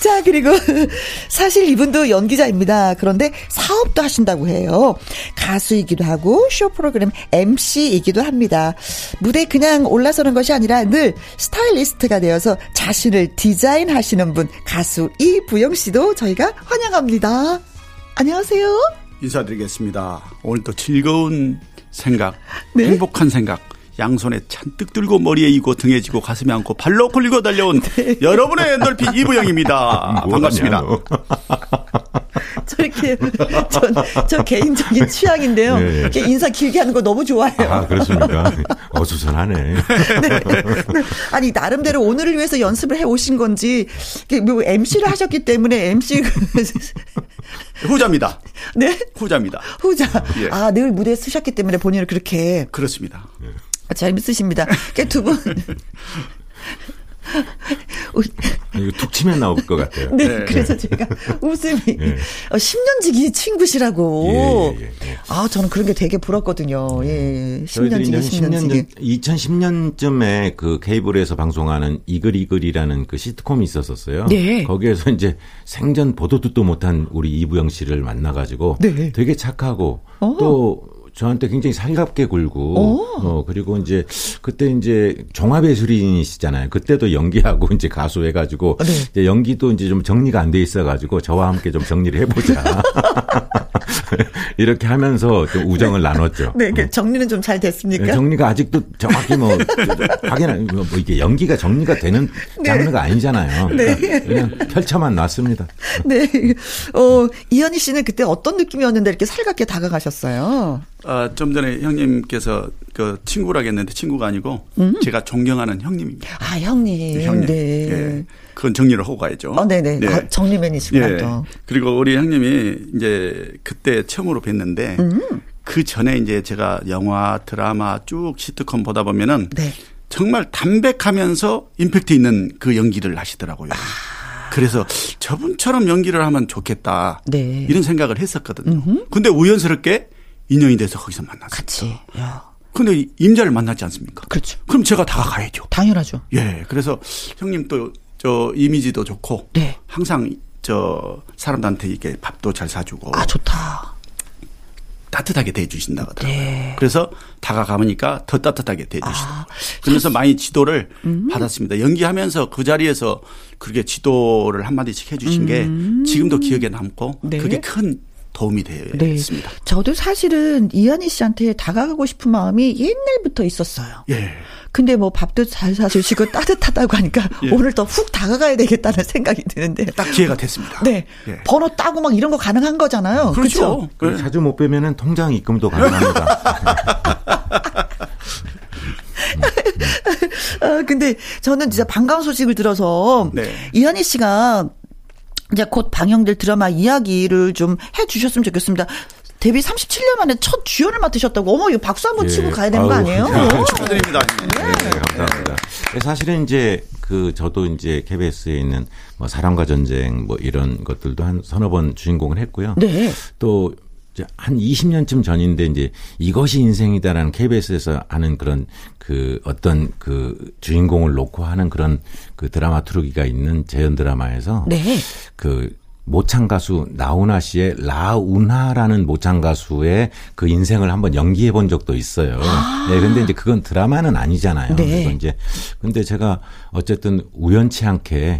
자 그리고 사실 이분도 연기자입니다. 그런데 사업도 하신다고 해요. 가수이기도 하고 쇼 프로그램 MC이기도 합니다. 무대 그냥 올라서는 것이 아니라 늘 스타일리스트가 되어서 자신을 디자인하시는 분 가수 이부영 씨도 저희가 환영합니다. 안녕하세요. 인사드리겠습니다. 오늘도 즐거운 생각, 네. 행복한 생각, 양손에 잔뜩 들고 머리에 이고 등에 지고 가슴에 안고 발로 굴리고 달려온 네. 여러분의 엔돌핀 이부영입니다. 반갑습니다. 뭐하냐고. 저렇게 전, 저 개인적인 취향인데요. 예, 예. 이렇게 인사 길게 하는 거 너무 좋아해요. 아, 그렇습니까? 어수선하네. 네. 아니 나름대로 오늘을 위해서 연습을 해 오신 건지 뭐 MC를 하셨기 때문에 MC 후자입니다. 네 후자입니다. 후자 예. 아늘 무대에 쓰셨기 때문에 본인을 그렇게 그렇습니다. 재밌으십니다. 그두 분. 이거 툭 치면 나올 것 같아요. 네, 그래서 제가 웃음이 예. 어, 10년지기 친구시라고. 예, 예, 예. 아, 저는 그런 게 되게 부럽거든요. 예, 저희들이 10년지기, 이제 한 10년 10년지기. 전, 2010년쯤에 그 케이블에서 방송하는 이글이글이라는 그 시트콤이 있었었어요. 네. 거기에서 이제 생전 보도 듣도 못한 우리 이부영 씨를 만나가지고 네. 되게 착하고 어. 또 저한테 굉장히 살갑게 굴고 어. 어 그리고 이제 그때 이제 종합예술인이시잖아요. 그때도 연기하고 이제 가수 해가지고 네. 이제 연기도 이제 좀 정리가 안 돼 있어가지고 저와 함께 좀 정리를 해보자 이렇게 하면서 좀 우정을 나눴죠. 네, 그 정리는 좀 잘 됐습니까? 네, 정리가 아직도 정확히 뭐 확인 뭐 이게 연기가 정리가 되는 장르가 아니잖아요. 네. 그냥 펼쳐만 놨습니다. 네. 어, 이현희 씨는 그때 어떤 느낌이었는데 이렇게 살갑게 다가가셨어요? 아, 좀 전에 형님께서 그 친구라고 했는데 친구가 아니고 제가 존경하는 형님입니다. 아, 형님. 형님. 네. 예. 그건 정리를 하고 가야죠. 어, 네네. 네. 아, 정리맨이시구나 예. 또. 그리고 우리 형님이 이제 그때 처음으로 뵀는데 음. 그 전에 이제 제가 영화, 드라마 쭉 시트콤 보다 보면은 네. 정말 담백하면서 임팩트 있는 그 연기를 하시더라고요. 그래서 저분처럼 연기를 하면 좋겠다. 네. 이런 생각을 했었거든요. 근데 우연스럽게 인연이 돼서 거기서 만났어요. 같이. 야, 근데 임자를 만났지 않습니까? 그렇죠. 그럼 제가 다가가야죠. 당연하죠. 예. 그래서 형님 또 저 이미지도 좋고 네. 항상 저 사람들한테 이게 밥도 잘 사주고 아, 좋다. 따뜻하게 대해주신다 하더라고요. 네. 그래서 다가가보니까 더 따뜻하게 대해주시더라고요. 아, 그러면서 많이 지도를 음. 받았습니다. 연기하면서 그 자리에서 그렇게 지도를 한마디씩 해주신 게 지금도 기억에 남고 음. 네. 그게 큰 도움이 되었습니다. 저도 사실은 이한희 씨한테 다가가고 싶은 마음이 옛날부터 있었어요. 예. 근데 뭐 밥도 잘 사주시고 따뜻하다고 하니까 예. 오늘 더 훅 다가가야 되겠다는 생각이 드는데. 딱 기회가 됐습니다. 네. 예. 번호 따고 막 이런 거 가능한 거잖아요. 그렇죠. 그렇죠? 예. 자주 못 빼면은 통장 입금도 가능합니다. 아, 근데 저는 진짜 반가운 소식을 들어서 네. 이한희 씨가 이제 곧 방영될 드라마 이야기를 좀 해 주셨으면 좋겠습니다. 데뷔 37년 만에 첫 주연을 맡으셨다고. 어머, 이거 박수 한번 예. 치고 가야 되는 거 아니에요? 감사합니다. 축하드립니다. 네, 감사합니다. 사실은 이제 그 저도 이제 KBS에 있는 뭐 사랑과 전쟁 뭐 이런 것들도 한 서너 번 주인공을 했고요. 네. 또 한 20년쯤 전인데 이제 이것이 인생이다라는 KBS에서 하는 그런 그 어떤 그 주인공을 놓고 하는 그런 그 드라마투르기가 있는 재연 드라마에서 네. 그 모창 가수 나훈아 씨의 라운하라는 모창 가수의 그 인생을 한번 연기해 본 적도 있어요. 네, 근데 이제 그건 드라마는 아니잖아요. 네. 그래서 이제 근데 제가 어쨌든 우연치 않게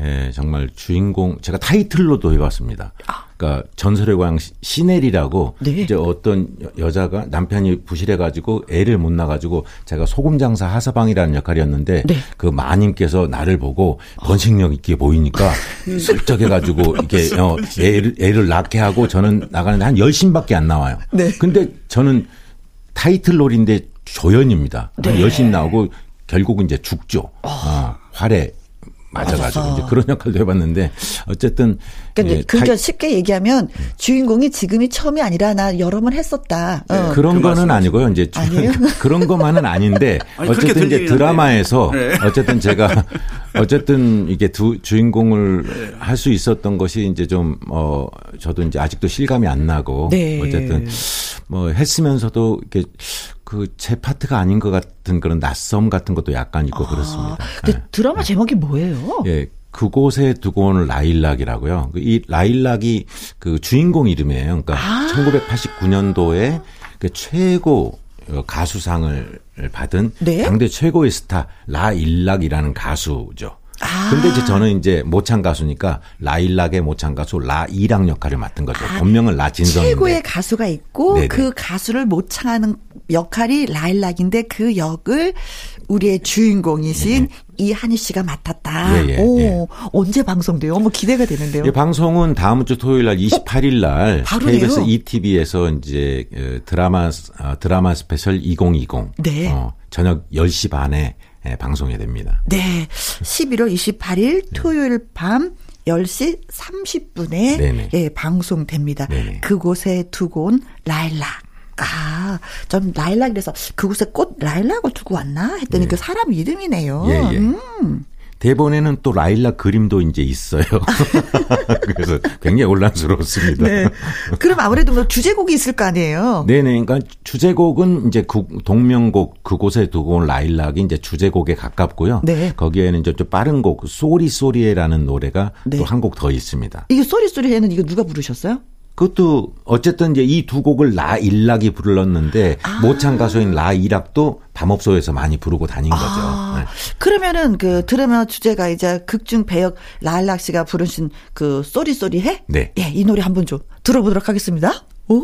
예, 정말 주인공 제가 타이틀로도 해봤습니다. 그러니까 전설의 고향 시- 시넬이라고 네. 이제 어떤 여- 여자가 남편이 부실해 가지고 애를 못 낳아가지고 제가 소금 장사 하사방이라는 역할이었는데 네. 그 마님께서 나를 보고 번식력 있게 보이니까 슬쩍 해가지고 이게 어, 애를, 애를 낳게 하고 저는 나가는데 한 열심밖에 안 나와요. 네. 근데 저는 타이틀롤인데 조연입니다. 네. 한 열심 나오고 결국은 이제 죽죠. 어, 활에 맞아가지고 맞아서. 이제 그런 역할도 해봤는데 어쨌든 그러니까, 예, 그러니까 쉽게 얘기하면 주인공이 지금이 처음이 아니라 나 여러 번 했었다. 어. 그런 그 거는. 아니고요. 이제 주-? 그런 것만은 아닌데 아니, 어쨌든 이제 드라마에서. 네. 어쨌든 제가 어쨌든 이게 두 주인공을 할수 있었던 것이 이제 좀어 저도 이제 아직도 실감이 안 나고 네. 어쨌든 뭐 했으면서도 이렇게 그 제 파트가 아닌 것 같은 그런 낯섦 같은 것도 약간 있고 그렇습니다. 근데 드라마 제목이 뭐예요? 예. 그곳에 두고 온 라일락이라고요. 그이 라일락이 그 주인공 이름이에요. 그러니까 아. 1989년도에 그 최고 어, 가수상을 받은 네? 당대 최고의 스타 라일락이라는 가수죠. 아. 근데 이제 저는 이제 모창 가수니까 라일락의 모창 가수 라일락 역할을 맡은 거죠. 본명은 라진성인데. 아, 최고의 가수가 있고 네네. 그 가수를 모창하는 역할이 라일락인데 그 역을 우리의 주인공이신 이한희 씨가 맡았다. 예, 예, 오, 예. 언제 방송돼요? 어머 기대가 되는데요. 예, 방송은 다음 주 토요일 날 28일 날 바로네요. KBS 2TV에서 이제 어, 드라마 어, 드라마 스페셜 2020 네. 어, 저녁 10시 반에 예, 방송이 됩니다. 네. 11월 28일 토요일 밤 10시 30분에 네네. 예, 방송됩니다. 네네. 그곳에 두고 온 라일락. 아, 전 라일락이라서 그곳에 꽃 라일락을 두고 왔나 했더니 그 사람 이름이네요. 예, 예. 음. 대본에는 또 라일락 그림도 이제 있어요. 그래서 굉장히 혼란스럽습니다. 네. 그럼 아무래도 뭐 주제곡이 있을 거 아니에요. 네네. 그러니까 주제곡은 이제 그 동명곡 그곳에 두고 온 라일락이 이제 주제곡에 가깝고요. 네. 거기에는 이제 좀 빠른 곡 sorry sorry 해라는 노래가 네. 또 한 곡 더 있습니다. 이게 sorry sorry 해는 이거 누가 부르셨어요? 그것도 어쨌든 이제 이 두 곡을 라일락이 불렀는데 아. 모창 가수인 라일락도 밤업소에서 많이 부르고 다닌 거죠. 아, 네. 그러면은 그 드라마 주제가 이제 극중 배역 라일락 씨가 부르신 그 sorry sorry 해? 네. 예, 이 노래 한번 좀 들어보도록 하겠습니다. 오.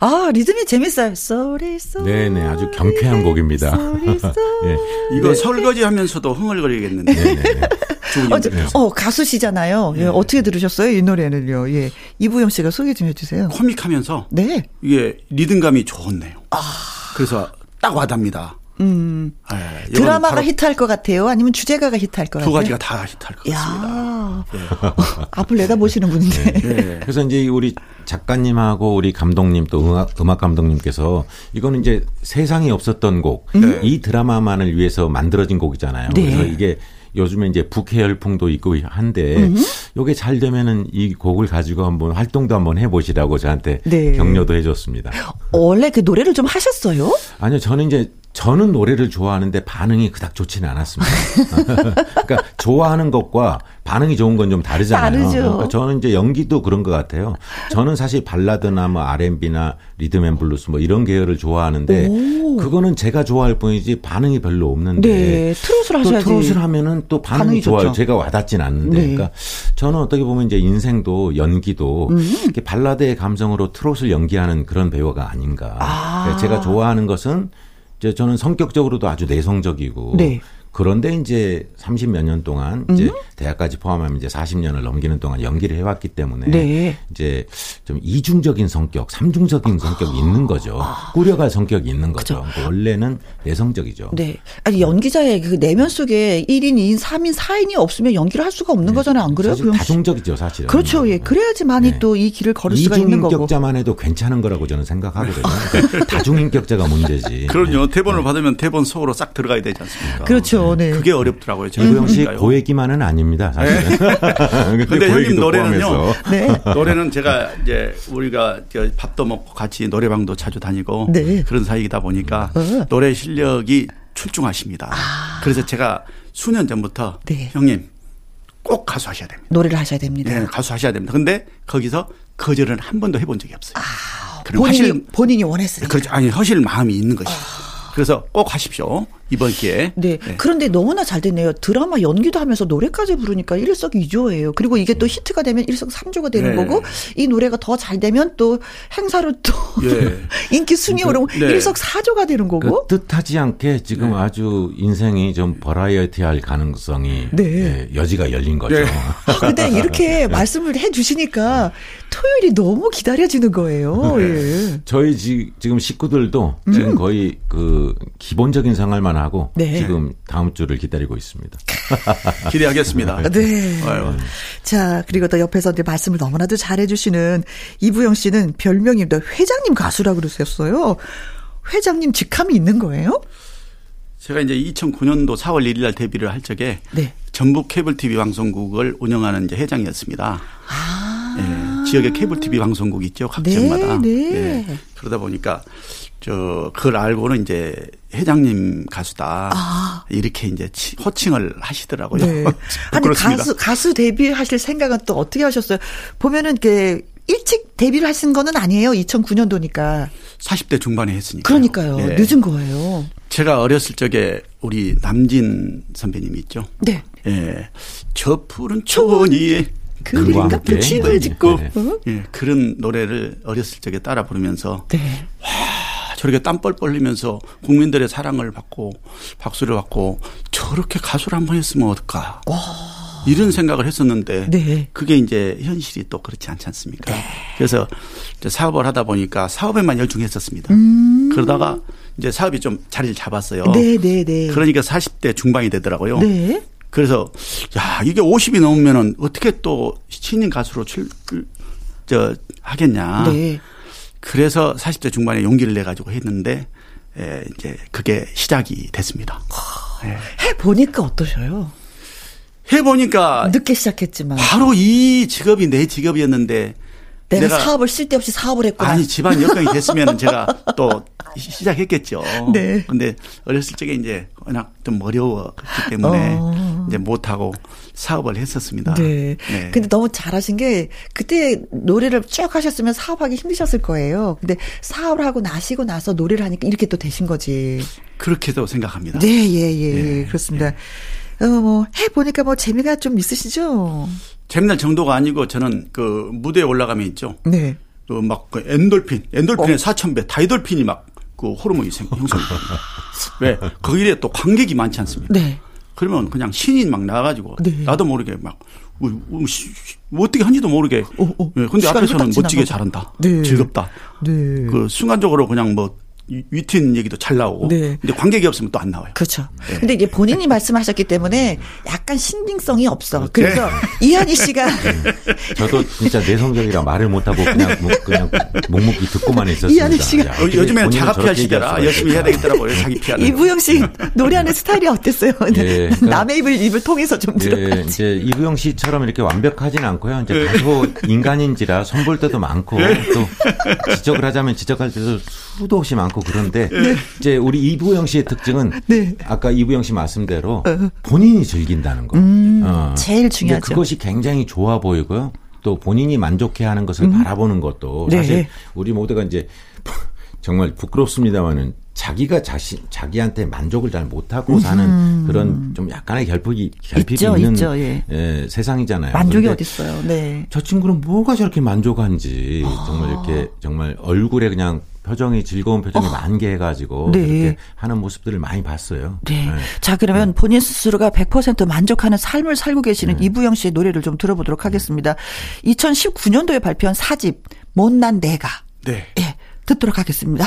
아, 리듬이 재밌어요. sorry sorry. 네네, 아주 경쾌한 곡입니다. sorry sorry. 예. 이거 설거지 하면서도 흥얼거리겠는데. 네네. 좋은 어, 저-. 어, 가수시잖아요. 예, 어떻게 들으셨어요? 이 노래는요. 예. 이부영 씨가 소개 좀 해주세요. 코믹하면서 네. 이게 리듬감이 좋네요. 그래서 딱 와닿습니다. 음. 예, 드라마가 히트할 것 같아요? 아니면 주제가가 히트할 것 같아요? 두 가지가 다 히트할 것 같습니다. 야 앞을 내다보시는 분인데. 예. 그래서 이제 우리 작가님하고 우리 감독님 또 음악, 음악 감독님께서 이거는 이제 세상에 없었던 곡, 이 드라마만을 위해서 만들어진 곡이잖아요. 네. 그래서 이게 요즘에 이제 북해 열풍도 있고 한데 요게 잘 되면은 이 곡을 가지고 한번 활동도 한번 해보시라고 저한테 네. 격려도 해줬습니다. 원래 그 노래를 좀 하셨어요? 아니요, 저는 이제 저는 노래를 좋아하는데 반응이 그닥 좋지는 않았습니다. 그러니까 좋아하는 것과 반응이 좋은 건 좀 다르잖아요. 다르죠. 그러니까 저는 이제 연기도 그런 것 같아요. 저는 사실 발라드나 뭐 R&B나 리듬앤 블루스 뭐 이런 계열을 좋아하는데 오. 그거는 제가 좋아할 뿐이지 반응이 별로 없는데 네. 트롯을 또 하셔야지. 트롯을 하면은 또 반응이, 반응이 좋아요. 좋죠. 제가 와닿진 않는데. 네. 그러니까 저는 어떻게 보면 이제 인생도 연기도 음. 이렇게 발라드의 감성으로 트롯을 연기하는 그런 배우가 아닌가. 아. 그러니까 제가 좋아하는 것은 이제 저는 성격적으로도 아주 내성적이고 네. 그런데 이제 30몇 년 동안 음. 이제 대학까지 포함하면 이제 40년을 넘기는 동안 연기를 해왔기 때문에 네. 이제 좀 이중적인 성격, 삼중적인 성격이 있는 거죠. 꾸려갈 성격이 있는 거죠. 그러니까 원래는 내성적이죠. 네. 아니, 연기자의 그 내면 속에 1인, 2인, 3인, 4인이 없으면 연기를 할 수가 없는 거잖아요. 안 그래요? 사실 다중적이죠, 사실은. 그렇죠. 예. 그래야지만이 네. 또이 길을 걸을 수가 있는 거고. 이중인격자만 해도 괜찮은 거라고 저는 생각하거든요. 그러니까 다중인격자가 문제지. 그럼요. 대본을 받으면 대본 속으로 싹 들어가야 되지 않습니까? 그렇죠. 네. 그게 어렵더라고요. 제가 이구영 씨. 고액기만은 아닙니다, 사실은. 근데 그 형님 노래는요. 네. 노래는 제가 이제 우리가 저 밥도 먹고 같이 노래방도 자주 다니고 네. 그런 사이이다 보니까 어. 노래 실력이 출중하십니다. 그래서 제가 수년 전부터 아. 네. 형님 꼭 가수 하셔야 됩니다. 노래를 하셔야 됩니다. 네, 가수 하셔야 됩니다. 근데 거기서 거절은 한 번도 해본 적이 없어요. 그럼 본인이, 하실 본인이 원했으니까. 그렇죠. 아니 하실 마음이 있는 것이죠. 그래서 꼭 하십시오. 이번 기회에. 네. 그런데 너무나 잘 됐네요. 드라마 연기도 하면서 노래까지 부르니까 일석이조예요. 그리고 이게 또 히트가 되면 일석삼조가 되는 네. 거고 이 노래가 더 잘 되면 또 행사로 또 예. 인기 순위 오르면 네. 일석사조가 되는 그 거고. 뜻하지 않게 지금 네. 아주 인생이 좀 버라이어티할 가능성이 네. 예, 여지가 열린 거죠. 네. 아, 근데 이렇게 말씀을 해 주시니까 토요일이 너무 기다려지는 거예요. 네. 예. 저희 지, 지금 식구들도 지금 거의 그 기본적인 생활만 하고 네. 지금 다음 주를 기다리고 있습니다. 기대하겠습니다. 네. 아유. 자, 그리고 또 옆에서 이제 말씀을 너무나도 잘해주시는 이부영 씨는 별명이 또 회장님 가수라고 그러셨어요. 회장님 직함이 있는 거예요? 제가 이제 2009년도 4월 1일 날 데뷔를 할 적에 네. 전북 케이블 TV 방송국을 운영하는 이제 회장이었습니다. 예, 지역의 케이블 TV 방송국 있죠 각 네, 지역마다. 네. 예, 그러다 보니까 저 그걸 알고는 이제 회장님 가수다 아. 이렇게 이제 치- 호칭을 하시더라고요. 네. 아니. 가수 가수 데뷔하실 생각은 또 어떻게 하셨어요? 보면은 그 일찍 데뷔를 하신 거는 아니에요. 2009년도니까. 40대 중반에 했으니까. 그러니까요. 예. 늦은 거예요. 제가 어렸을 적에 우리 남진 선배님 있죠. 네. 예. 저 푸른 초원이에 그림과 함께. 집을 짓고. 네. 어? 예, 그런 노래를 어렸을 적에 따라 부르면서 네. 아, 저렇게 땀 뻘뻘 흘리면서 국민들의 사랑을 받고 박수를 받고 저렇게 가수를 한 번 했으면 어떨까. 이런 생각을 했었는데 네. 그게 이제 현실이 또 그렇지 않지 않습니까? 그래서 이제 사업을 하다 보니까 사업에만 열중했었습니다. 그러다가 이제 사업이 좀 자리를 잡았어요. 음. 네, 네, 네. 그러니까 40대 중반이 되더라고요. 네. 그래서 야 이게 50이 넘으면은 어떻게 또 신인 가수로 출 저 하겠냐. 네. 그래서 40대 중반에 용기를 내 가지고 했는데 에, 이제 그게 시작이 됐습니다. 해 보니까 어떠셔요? 해 보니까 늦게 시작했지만 바로 이 직업이 내 직업이었는데 내가, 내가 사업을 쓸데없이 사업을 했구나. 아니 집안 여건이 됐으면 제가 또 시작했겠죠. 네. 근데 어렸을 적에 이제 워낙 좀 어려웠기 때문에 어. 이제 못 하고 사업을 했었습니다. 네. 근데 너무 잘하신 게 그때 노래를 쭉 하셨으면 사업하기 힘드셨을 거예요. 근데 사업을 하고 나시고 나서 노래를 하니까 이렇게 또 되신 거지. 그렇게도 생각합니다. 네, 예, 예, 네, 그렇습니다. 어, 뭐, 해보니까 뭐 재미가 좀 있으시죠? 재미날 정도가 아니고 저는 그 무대에 올라가면 있죠. 네. 그 막그 엔돌핀, 엔돌핀의 어. 사천 배, 다이돌핀이 막 그 호르몬이 생- 형성됩니다. 왜? 거기에 또 관객이 많지 않습니까? 네. 그러면 그냥 신인 막 나가가지고 네. 나도 모르게 막 어, 뭐 어떻게 한지도 모르게. 어, 어. 예, 근데 앞에서는 멋지게. 잘한다. 네. 즐겁다. 네. 그 순간적으로 그냥 뭐 위- 위트 있는 얘기도 잘 나오고. 네. 근데 관객이 없으면 또 안 나와요. 그렇죠. 네. 근데 이게 본인이 말씀하셨기 때문에 약간 신빙성이 없어. 그래서 이현희 씨가 저도 진짜 내성적이라 말을 못 하고 그냥 뭐 그냥 묵묵히 듣고만 있었습니다. 이한희 씨가- 야, 어, 요즘에는 자가 피할 시대라 열심히 해야. 되겠더라고요. 자기 피하는. 이부영 씨 노래하는 스타일이 어땠어요? 예, 그러니까- 남의 입을 입을 통해서 좀 예, 들어봤지. 이제 이부영 씨처럼 이렇게 완벽하진 않고요. 이제 예. 다소 인간인지라 선볼 때도 많고 또 지적을 하자면 지적할 때도 수도 없이 많고 그런데 이제 우리 이부영 씨의 특징은 네. 아까 이부영 씨 말씀대로 본인이 즐긴다는 거. 어. 음, 제일 근데 중요하죠. 그것이 굉장히 좋아 보이고요. 또 본인이 만족해하는 것을 바라보는 것도 네. 사실 우리 모두가 이제 정말 부끄럽습니다만은 자기가 자신 자기한테 만족을 잘 못하고 사는 그런 좀 약간의 결핍이 결핍이 있죠, 있는 있죠, 예. 예, 세상이잖아요. 만족이 그런데 어딨어요. 네. 저 친구는 뭐가 저렇게 만족한지 아. 정말 이렇게 정말 얼굴에 그냥 표정이 즐거운 표정이 만개 해가지고 어. 네. 그렇게 하는 모습들을 많이 봤어요. 네. 예. 자, 그러면 본인 스스로가 100% 만족하는 삶을 살고 계시는 이부영 씨의 노래를 좀 들어보도록 하겠습니다. 2019년도에 발표한 사집, 못난 내가. 네. 예, 듣도록 하겠습니다.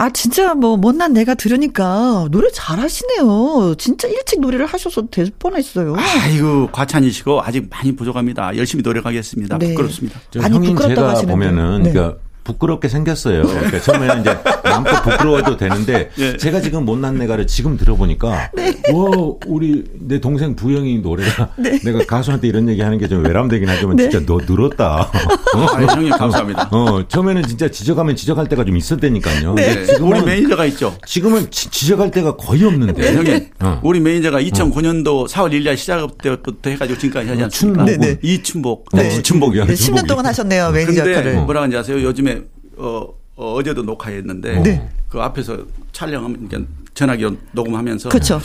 아, 진짜 뭐, 못난 내가 들으니까 노래 잘하시네요. 진짜 일찍 노래를 하셔서 될 뻔했어요. 아이고 과찬이시고 아직 많이 부족합니다. 열심히 노력하겠습니다. 네. 부끄럽습니다. 저 많이 형님 부끄럽다고 제가 하시는데. 보면은 네. 그러니까 부끄럽게 생겼어요. 그러니까 처음에는 이제 마음껏 부끄러워도 되는데 예. 제가 지금 못난 내가를 지금 들어보니까 네. 와 우리 내 동생 부영이 노래가 내가 가수한테 이런 얘기 하는 게 좀 외람되긴 하지만 네. 진짜 너 늘었다. 어? 아니, 형님 감사합니다. 어 처음에는 진짜 지적하면 지적할 때가 좀 있었다니까요. 네. 근데 지금은 우리 매니저가 있죠. 지금은 지, 지적할 때가 거의 없는데. 형님, 어. 우리 매니저가 2009년도 4월 1일 시작 때부터 해가지고 지금까지 하지 어, 않습니까? 네, 네. 이춘복. 네. 이춘복이요. 네, 10년 동안 하셨네요, 매니저 역할을. 뭐라 하는지 아세요? 요즘에 어, 어제도 녹화했는데 네. 그 앞에서 촬영하면 그러니까 전화기로 녹음하면서 그렇죠.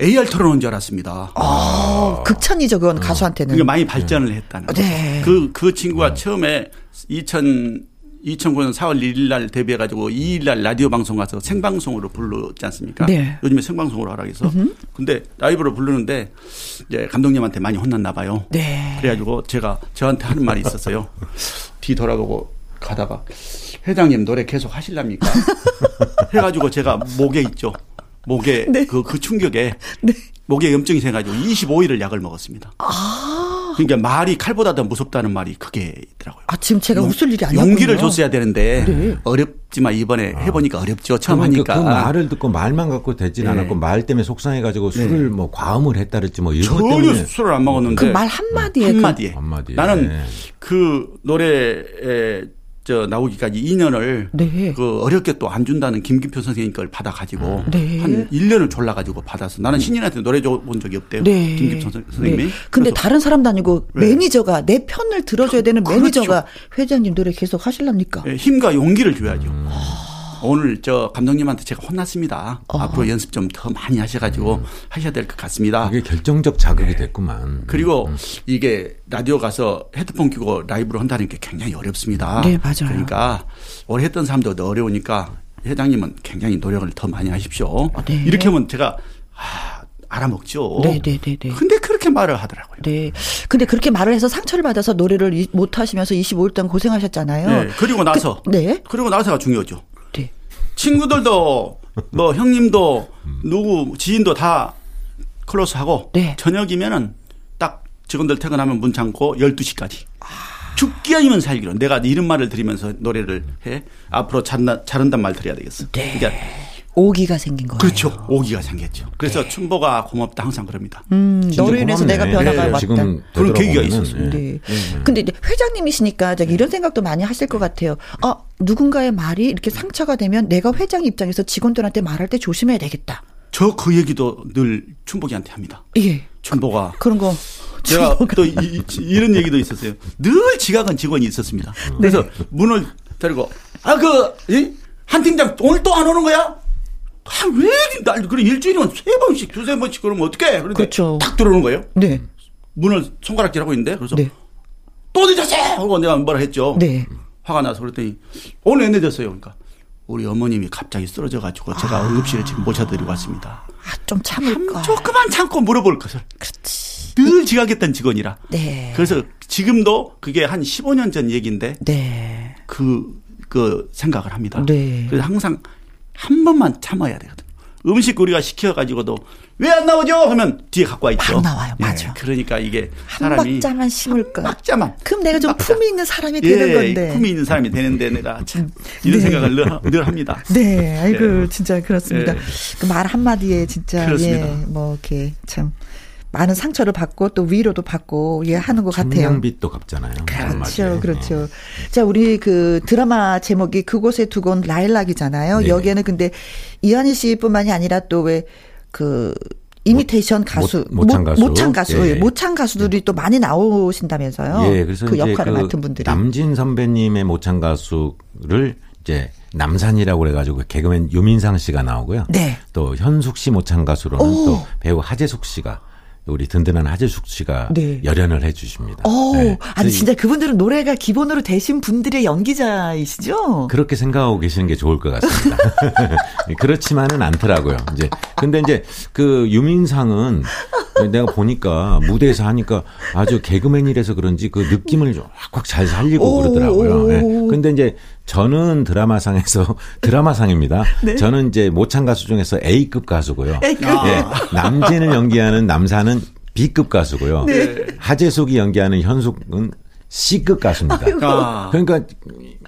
AR 틀어논 줄 알았습니다. 어, 극찬이죠, 그건 가수한테는. 그게 많이 발전을 했다는. 네. 그, 그 친구가 처음에 2000, 2009년 4월 1일 날 데뷔해 가지고 2일 날 라디오 방송 가서 생방송으로 부르지 않습니까? 네. 요즘에 생방송으로 하라 그래서. 근데 라이브로 부르는데 이제 감독님한테 많이 혼났나 봐요. 네. 그래 가지고 제가 저한테 하는 말이 있었어요. 뒤 돌아보고 가다가 회장님 노래 계속 하실랍니까? 해 가지고 제가 목에 있죠. 목에 네. 그, 그 충격에 목에 염증이 생가지고 25일을 약을 먹었습니다. 그러니까 말이 칼보다 더 무섭다는 말이 그게 있더라고요. 아, 지금 제가 웃을 일이 아니었군요. 용기를 줬어야 되는데 네. 어렵지만 이번에 해보니까 어렵죠. 처음 그, 하니까. 그 말을 듣고 말만 갖고 되진 네. 않았고 말 때문에 속상해가지고 술을 뭐 과음을 했다랬지 뭐 이런 것 전혀 때문에 술을 안 먹었는데 그 말 한마디에 한마디에. 한마디에. 나는 네. 그 노래에 저 나오기까지 2년을 네. 그 어렵게 또 안 준다는 김기표 선생님 걸 받아 가지고 네. 한 1년을 졸라 가지고 받아서 나는 신인한테 노래 줘 본 적이 없대요. 네. 김기표 선- 선생님이. 네. 근데 다른 사람도 아니고 네. 매니저가 내 편을 들어줘야 되는 그렇죠. 매니저가 회장님 노래 계속 하실랍니까? 예, 힘과 용기를 줘야죠. 음. 오늘 저 감독님한테 제가 혼났습니다. 앞으로 연습 좀 더 많이 하셔가지고 하셔야 될 것 같습니다. 그게 결정적 자극이 됐구만. 그리고 음. 이게 라디오 가서 헤드폰 끼고 라이브로 한다는 게 굉장히 어렵습니다. 네, 맞아요. 그러니까 오래 했던 사람도 더 어려우니까 회장님은 굉장히 노력을 더 많이 하십시오. 네. 이렇게 하면 제가 아, 알아먹죠. 네, 네, 네, 네. 근데 그렇게 말을 하더라고요. 네. 근데 그렇게 말을 해서 상처를 받아서 노래를 이- 못 하시면서 25일 동안 고생하셨잖아요. 네, 그리고 나서 그, 네. 그리고 나서가 중요하죠. 네. 친구들도 뭐 형님도 누구 지인도 다 클로스하고 네. 저녁이면은 딱 직원들 퇴근하면 문 잠고 12시까지. 죽기 아니면 살기로 내가 이런 말을 들으면서 노래를 해 앞으로 잘나, 잘한단 말 드려야 되겠어. 네. 그러니까 오기가 생긴 거예요. 그렇죠. 오기가 생겼죠. 그래서 춘보가 고맙다 항상 그럽니다. 음, 너로 인해서. 내가 변화가 네, 왔다. 지금 그런 계기가 있었습니다. 예. 네. 근데 이제 회장님이시니까 저기 이런 생각도 많이 하실 것 같아요. 아, 누군가의 말이 이렇게 상처가 되면 내가 회장 입장에서 직원들한테 말할 때 조심해야 되겠다. 저 그 얘기도 늘 춘복이한테 합니다. 예. 춘보가 그런 거. 제가 또 이, 런 얘기도 있었어요. 늘 지각한 직원이 있었습니다. 그래서 문을 데리고 아그한 팀장 오늘 또 안 오는 거야? 아왜 날 그래 일주일이면 세 번씩 두세 번씩 그러면 어떡해? 그런데 그렇죠. 탁 들어오는 거예요. 네. 문을 손가락질하고 있는데 그래서 네. 또 늦었어 하고 내가 뭐라 했죠. 네. 화가 나서 그랬더니 오늘 왜 늦었어요? 그러니까 우리 어머님이 갑자기 쓰러져 가지고 제가 응급실에 지금 모셔드리고 왔습니다. 아, 좀 참을까. 조금만 참고 물어볼 것을. 그렇지. 늘 지각했던 직원이라. 네. 그래서 지금도 그게 한 15년 전 얘기인데 네. 그, 그 생각을 합니다. 네. 그래서 항상 한 번만 참아야 되거든요. 음식 우리가 시켜가지고도 왜 안 나오죠? 하면 뒤에 갖고 와 있죠. 막 나와요. 예, 맞아. 그러니까 이게 한 사람이 박자만 심을까. 박자만. 그럼 내가 좀 박자. 품이 있는 사람이 되는 예, 건데. 품이 있는 사람이 되는데 내가 참 이런 네. 생각을 늘, 늘 합니다. 네, 아이고 예. 진짜 그렇습니다. 예. 그말 한마디에 진짜 그렇습니다. 예, 뭐 이렇게 참 많은 상처를 받고 또 위로도 받고 예 하는 것 같아요. 천냥빚도 갚잖아요. 그렇죠, 한마디에. 그렇죠. 자, 우리 그 드라마 제목이 그곳에 두건 라일락이잖아요. 네. 여기에는 근데 이한희 씨뿐만이 아니라 또 왜 그 이미테이션 가수, 모- 모창 가수. 모창 가수, 예. 예, 모창 가수들이 또 많이 나오신다면서요. 예, 그래서 그 역할을 그 맡은 분들이. 남진 선배님의 모창 가수를 이제 남산이라고 그래가지고 개그맨 유민상 씨가 나오고요. 네. 또 현숙 씨 모창 가수로는 오. 또 배우 하재숙 씨가 우리 든든한 하재숙 씨가 네. 열연을 해주십니다. 오, 네. 아니 진짜 그분들은 노래가 기본으로 되신 분들의 연기자이시죠? 그렇게 생각하고 계시는 게 좋을 것 같습니다. 그렇지만은 않더라고요. 이제 근데 이제 그 유민상은 내가 보니까 무대에서 하니까 아주 개그맨이라서 그런지 그 느낌을 확확 잘 살리고 오, 그러더라고요. 예. 오. 근데 이제 저는 드라마상에서 드라마상입니다. 네. 저는 이제 모창 가수 중에서 A급 가수고요. A급. 예. 남진을 연기하는 남사는 B급 가수고요. 네. 하재숙이 연기하는 현숙은 C급 가수입니다. 아. 그러니까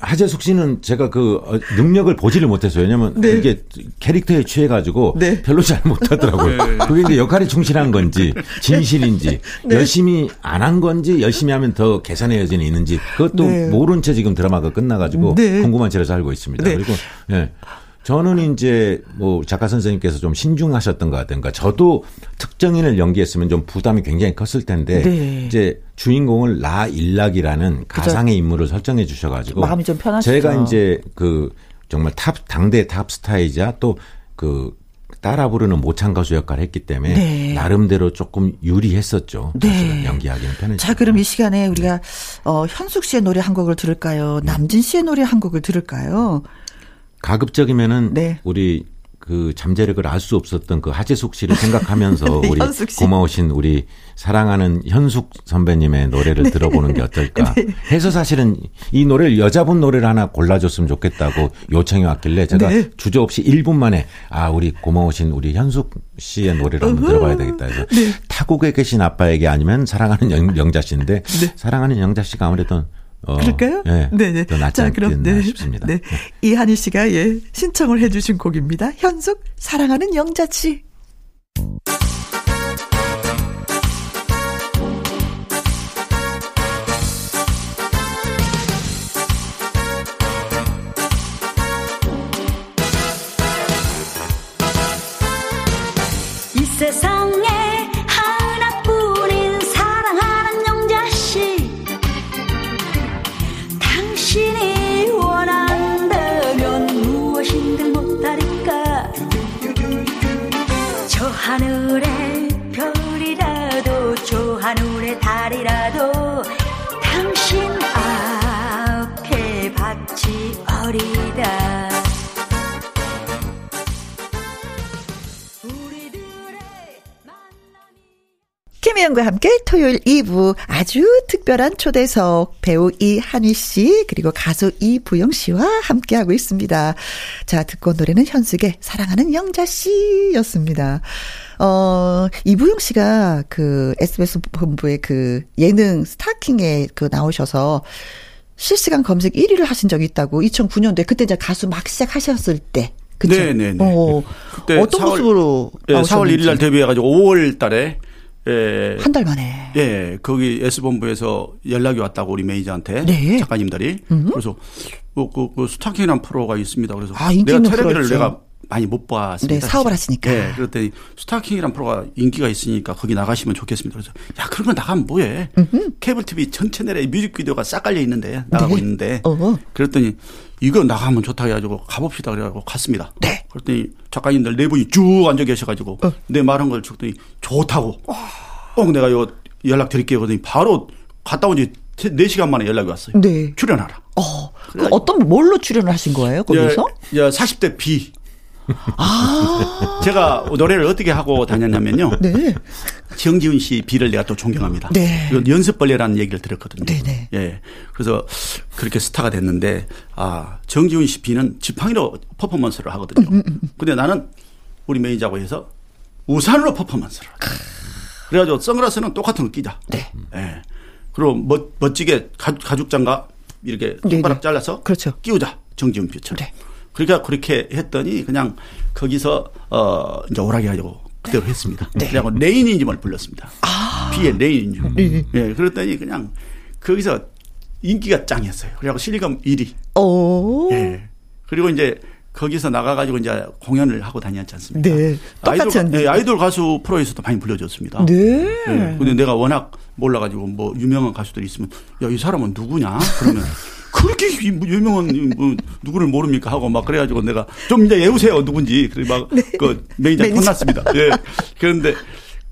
하재숙 씨는 제가 그 어, 능력을 보지를 못했어요. 왜냐면 이게 캐릭터에 취해가지고 네. 별로 잘 못하더라고요. 네. 그게 이제 역할에 충실한 건지 진실인지 열심히 안 한 건지 열심히 하면 더 개선의 여지는 있는지 그것도 네. 모른 채 지금 드라마가 끝나가지고 네. 궁금한 채로 살고 있습니다. 네. 그리고 예. 저는 이제 뭐 작가 선생님께서 좀 신중하셨던 것 같은가. 저도 특정인을 연기했으면 좀 부담이 굉장히 컸을 텐데 네. 이제 주인공을 라일락이라는 가상의 인물을 설정해 주셔가지고 마음이 좀 편하시죠. 제가 이제 그 정말 탑 당대 탑 스타이자 또그 따라 부르는 모창 가수 역할을 했기 때문에 네. 나름대로 조금 유리했었죠. 네. 사실은 연기하기는 편했죠. 자, 그럼 이 시간에 우리가 어, 현숙 씨의 노래 한 곡을 들을까요? 남진 씨의 노래 한 곡을 들을까요? 가급적이면은 네. 우리 그 잠재력을 알 수 없었던 그 하재숙 씨를 생각하면서 우리 현숙 씨. 고마우신 우리 사랑하는 현숙 선배님의 노래를 들어보는 게 어떨까 해서 사실은 이 노래를 여자분 노래를 하나 골라줬으면 좋겠다고 요청이 왔길래 제가 네. 주저없이 1분 만에 아 우리 고마우신 우리 현숙 씨의 노래를 한번 들어봐야 되겠다 해서 네. 타국에 계신 아빠에게 아니면 사랑하는 영, 영자 씨인데 사랑하는 영자 씨가 아무래도 어, 네. 그럴까요? 예, 네네. 더 낫지 자, 그럼, 네. 싶습니다. 네. 이한희 씨가, 예, 신청을 해주신 곡입니다. 현숙, 사랑하는 영자씨. 이 세상 김혜영과 함께 토요일 2부 아주 특별한 초대석 배우 이한희 씨 그리고 가수 이부영 씨와 함께하고 있습니다. 자 듣고 온 노래는 현숙의 사랑하는 영자 씨였습니다. 어 이부영 씨가 그 SBS 본부의 그 예능 스타킹에 그 나오셔서 실시간 검색 1위를 하신 적이 있다고 2009년도에 그때 이제 가수 막 시작하셨을 때 그쵸? 네네네. 어, 그때 어떤 4월 모습으로 예, 4월 나오셨는지. 1일 날 데뷔해가지고 5월 달에 예, 한 달 만에 예, 거기 S본부에서 연락이 왔다고 우리 매니저한테 네. 작가님들이 그래서 뭐, 그, 그 스타킹이라는 프로가 있습니다. 그래서 아, 내가 프로였죠. 내가 많이 못 봤습니다. 네, 사업을 하시니까. 예, 그랬더니 스타킹이라는 프로가 인기가 있으니까 거기 나가시면 좋겠습니다. 그래서 야 그런 거 나가면 뭐해? 케이블 TV 전체 내에 뮤직비디오가 싹 깔려 있는데 나가고 네. 있는데 어. 그랬더니 이거 나가면 좋다 해가지고 가봅시다 그래가지고 갔습니다. 네. 그랬더니 작가님들 네 분이 쭉 앉아 계셔가지고 어. 내 말한 걸 듣더니 좋다고. 꼭 내가 이거 연락 드릴게요. 그러더니 바로 갔다 온 지 4시간 만에 연락이 왔어요. 네. 출연하라. 어, 그 어떤 뭘로 출연을 하신 거예요, 거기서? 야, 야, 40대 B. 아, 제가 노래를 어떻게 하고 다녔냐면요. 네. 정지훈 씨 비를 내가 또 존경합니다. 네. 연습벌레라는 얘기를 들었거든요. 네네. 예. 그래서 그렇게 스타가 됐는데, 아, 정지훈 씨 비는 지팡이로 퍼포먼스를 하거든요. 음, 근데 나는 우리 매니저하고 해서 우산으로 퍼포먼스를. 그래가지고 선글라스는 똑같은 거 끼자. 네. 예. 그리고 멋, 멋지게 가죽, 가죽 장갑 이렇게 네네. 손가락 잘라서 그렇죠. 끼우자. 정지훈 비처럼. 네. 그러니까 그렇게 했더니 그냥 거기서 어 이제 오라게 하려고 그대로 했습니다. 네. 그리고 Rainism을 불렀습니다. 아. 비의 Rainism. 예, 그랬더니 그냥 거기서 인기가 짱이었어요. 그래갖고 실검 1위. 오. 예. 그리고 이제 거기서 나가가지고 이제 공연을 하고 다녔지 않습니까? 네. 똑같이 아이돌. 예, 아이돌 가수 프로에서도 많이 불려줬습니다. 네. 예. 근데 내가 워낙 몰라가지고 뭐 유명한 가수들이 있으면 야 이 사람은 누구냐 그러면 그렇게 이뭐 유명한 이뭐 누구를 모릅니까 하고 막 그래가지고 내가 좀 이제 외우세요 누군지 그래 막그 매니저 매니저. 혼났습니다. 예. 그런데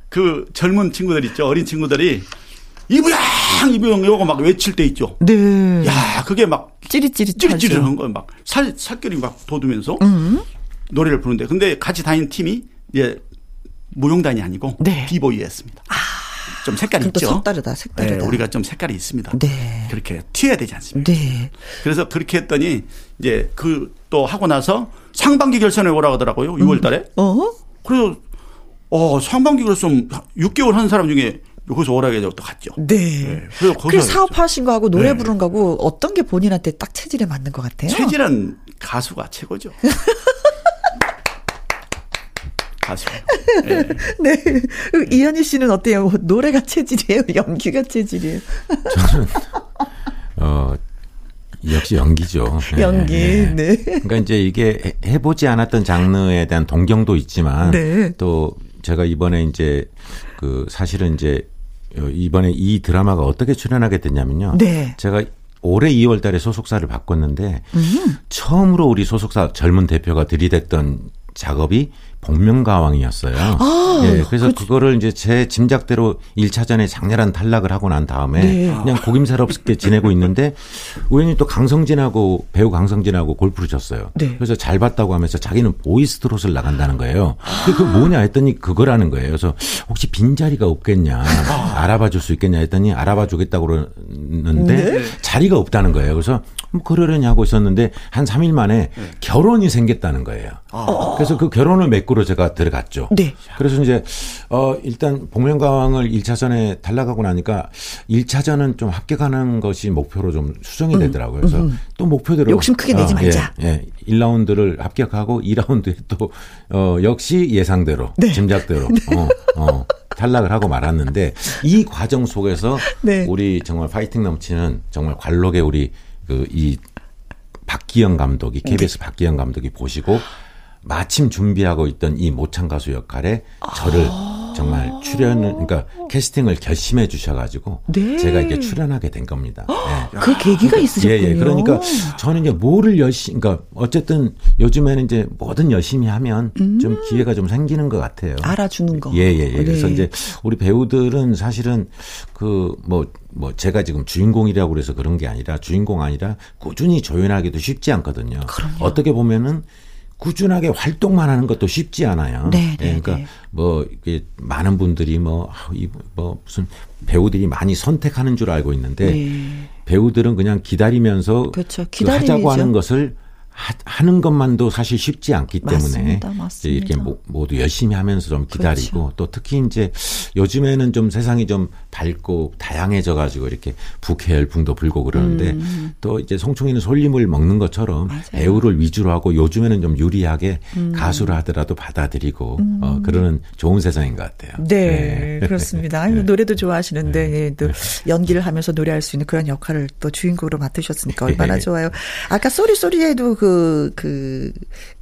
그 젊은 친구들 있죠 어린 친구들이 이부영 이부영 이거 막 외칠 때 있죠. 네. 야 그게 막 찌릿찌릿. 찌릿찌릿한 거예요. 막 살, 살결이 막 돋으면서 음. 노래를 부르는데 근데 같이 다니는 팀이 이제 무용단이 아니고 네. 비보이였습니다. 좀 색깔이 있죠. 색다르다, 색다르다. 네, 우리가 좀 색깔이 있습니다. 네. 그렇게 튀어야 되지 않습니까? 네. 그래서 그렇게 했더니 이제 그 또 하고 나서 상반기 결선에 오라 하더라고요. 6월 달에. 어? 그래서 어, 상반기 결선 6개월 한 사람 중에 거기서 해서 또 갔죠. 네. 네, 그래서 거기서 그 사업하신 거하고 노래 네. 부르는 거하고 어떤 게 본인한테 딱 체질에 맞는 것 같아요? 체질은 가수가 최고죠. 가수. 네. 네. 그 이현희 씨는 어때요? 노래가 체질이에요? 연기가 체질이에요? 어, 역시 연기죠. 예, 연기. 예. 네. 그러니까 이제 이게 해- 해보지 않았던 장르에 대한 동경도 있지만 네. 또 제가 이번에 이제 그 사실은 이제 어, 이번에 이 드라마가 어떻게 출연하게 됐냐면요. 네. 제가 올해 2월 달에 소속사를 바꿨는데 음. 처음으로 우리 소속사 젊은 대표가 들이댔던 작업이 복면가왕이었어요. 아, 예, 그래서 그거를 이제 제 짐작대로 1차전에 장렬한 탈락을 하고 난 다음에 네. 그냥 고김살없게 지내고 있는데 우연히 또 강성진하고 배우 강성진하고 골프를 쳤어요. 네. 그래서 잘 봤다고 하면서 자기는 보이스트롯을 나간다는 거예요. 근데 그 뭐냐 했더니 그거라는 거예요. 그래서 혹시 빈자리가 없겠냐 알아봐 줄 수 있겠냐 했더니 알아봐 주겠다고 그러는데 자리가 없다는 거예요. 그래서 뭐 그러려니 하고 있었는데 한 3일 만에 결혼이 생겼다는 거예요. 그래서 그 결혼을 메꾸러 제가 들어갔죠. 네. 그래서 이제 어 일단 복면가왕을 1차전에 탈락하고 나니까 1차전은 좀 합격하는 것이 목표로 좀 수정이 되더라고요. 그래서 또 목표대로 음, 욕심 크게 내지 어, 말자. 예, 예. 1라운드를 합격하고 2라운드에 또 어, 역시 예상대로 네. 짐작대로 어, 어, 탈락을 하고 말았는데 이 과정 속에서 네. 우리 정말 파이팅 넘치는 정말 관록의 우리 그이 박기영 감독이 네. KBS 박기영 감독이 보시고 마침 준비하고 있던 이 모창 가수 역할에 저를 정말 출연을 그러니까 캐스팅을 결심해 주셔가지고 네. 제가 이렇게 출연하게 된 겁니다. 예. 그 계기가 있으셨군요. 예, 예. 그러니까 저는 이제 뭐를 열심히, 그러니까 어쨌든 요즘에는 이제 뭐든 열심히 하면 좀 기회가 좀 생기는 것 같아요. 음. 알아주는 거. 예, 예, 예. 그래서 네. 이제 우리 배우들은 사실은 그 뭐, 뭐 제가 지금 주인공이라고 그래서 그런 게 아니라 주인공 아니라 꾸준히 조연하기도 쉽지 않거든요. 어떻게 보면은 꾸준하게 활동만 하는 것도 쉽지 않아요. 네, 네, 예, 그러니까 네. 뭐 이게 많은 분들이 뭐, 아, 이, 뭐 무슨 배우들이 많이 선택하는 줄 알고 있는데 네. 배우들은 그냥 기다리면서 그렇죠. 그. 하자고 하는 것을 하, 는 것만도 사실 쉽지 않기 때문에 맞습니다. 맞습니다. 이렇게 모- 모두 열심히 하면서 좀 기다리고 그렇죠. 또 특히 이제 요즘에는 좀 세상이 좀 밝고 다양해져 가지고 이렇게 북해 열풍도 불고 그러는데 또 이제 송충이는 솔림을 먹는 것처럼 음. 맞아요. 배우를 위주로 하고 요즘에는 좀 유리하게 음. 가수를 하더라도 받아들이고 어, 그러는 좋은 세상인 것 같아요. 네, 그렇습니다. 아유, 네. 노래도 좋아하시는데 예, 또 연기를 하면서 노래할 수 있는 그런 역할을 또 주인공으로 맡으셨으니까 얼마나 좋아요. 아까 sorry sorry 해도 그그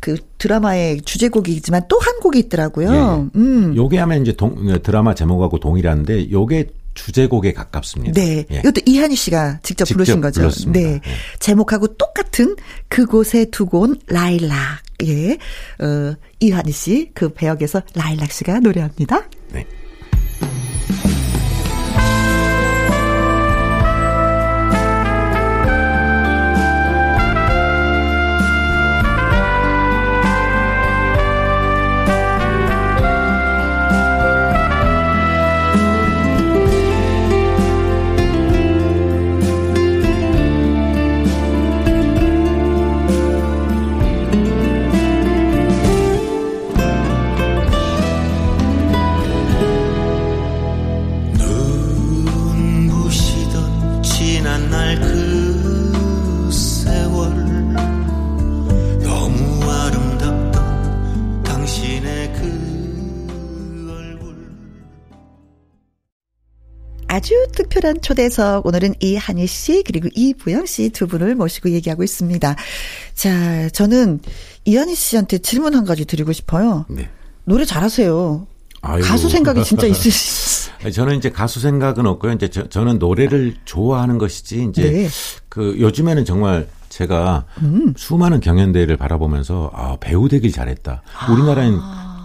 그 드라마의 주제곡이지만 또 한 곡이 있더라고요. 음. 요게 하면 이제 동- 드라마 제목하고 동일한데 요게 주제곡에 가깝습니다. 네. 예. 이것도 이한희 씨가 직접, 직접 부르신 거죠. 불렀습니다. 네. 예. 제목하고 똑같은 그곳에 두고 온 라일락. 예. 어, 이한희 씨, 그 배역에서 라일락 씨가 노래합니다. 네. 지난 날 그 세월 너무 아름답던 당신의 그 얼굴 아주 특별한 초대석 오늘은 이한희 씨 그리고 이부영 씨 두 분을 모시고 얘기하고 있습니다. 자, 저는 이한희 씨한테 질문 한 가지 드리고 싶어요. 네. 노래 잘하세요. 아이고. 가수 생각이 진짜 있으시. 저는 이제 가수 생각은 없고요. 이제 저, 는 노래를 좋아하는 것이지 이제 네. 그 요즘에는 정말 제가 음. 수많은 경연대회를 바라보면서 아, 배우 되길 잘했다. 우리나라엔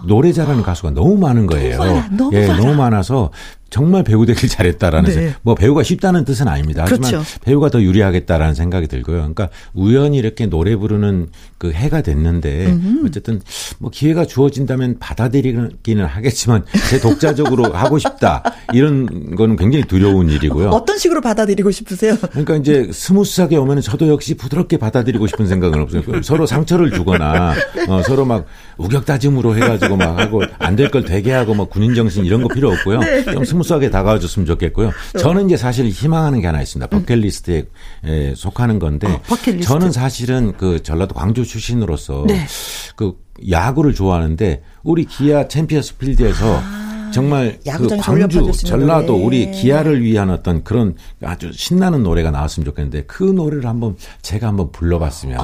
노래 잘하는 가수가 너무 많은 거예요. 많아, 너무 예, 많아. 너무 많아서 정말 배우 되길 잘했다라는 네. 뭐 배우가 쉽다는 뜻은 아닙니다. 하지만 그렇죠. 배우가 더 유리하겠다라는 생각이 들고요. 그러니까 우연히 이렇게 노래 부르는 그 해가 됐는데 어쨌든 뭐 기회가 주어진다면 받아들이기는 하겠지만 제 독자적으로 하고 싶다 이런 거는 굉장히 두려운 일이고요. 어떤 식으로 받아들이고 싶으세요? 그러니까 이제 smooth하게 오면 저도 역시 부드럽게 받아들이고 싶은 생각은 없어요. 서로 상처를 주거나 어, 서로 막 우격다짐으로 해가지고 막 하고 안 될 걸 되게 하고 뭐 군인 정신 이런 거 필요 없고요. 좀 smooth하게 다가와 줬으면 좋겠고요. 저는 이제 사실 희망하는 게 하나 있습니다. bucket list에 에, 속하는 건데 bucket list. 저는 사실은 그 전라도 광주 출신으로서 네. 그 야구를 좋아하는데 우리 기아 챔피언스 필드에서 정말 그 광주 전라도 노래. 우리 기아를 위한 어떤 그런 아주 신나는 노래가 나왔으면 좋겠는데 그 노래를 한번 제가 한번 불러봤으면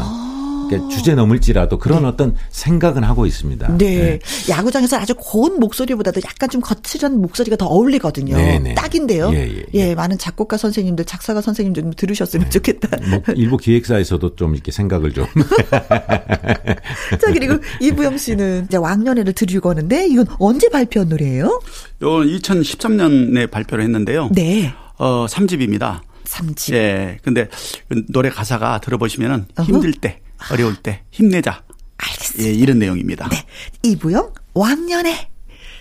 그러니까 주제 넘을지라도 그런 어떤 생각은 하고 있습니다. 네. 야구장에서 아주 고운 목소리보다도 약간 좀 거칠은 목소리가 더 어울리거든요. 네, 네. 딱인데요. 예, 예, 예, 많은 작곡가 선생님들, 작사가 선생님들 좀 들으셨으면 좋겠다. 뭐 일부 기획사에서도 좀 이렇게 생각을 좀 자, 그리고 이부영 씨는 이제 왕년회를 드리고 오는데 이건 언제 발표한 노래예요? 요 2013년에 발표를 했는데요. 네. 어, 3집입니다. 3집. 예. 근데 그 노래 가사가 들어보시면은 어허. 힘들 때, 어려울 때 힘내자. 알겠습니다. 예, 이런 내용입니다. 네. 이부영 왕년회.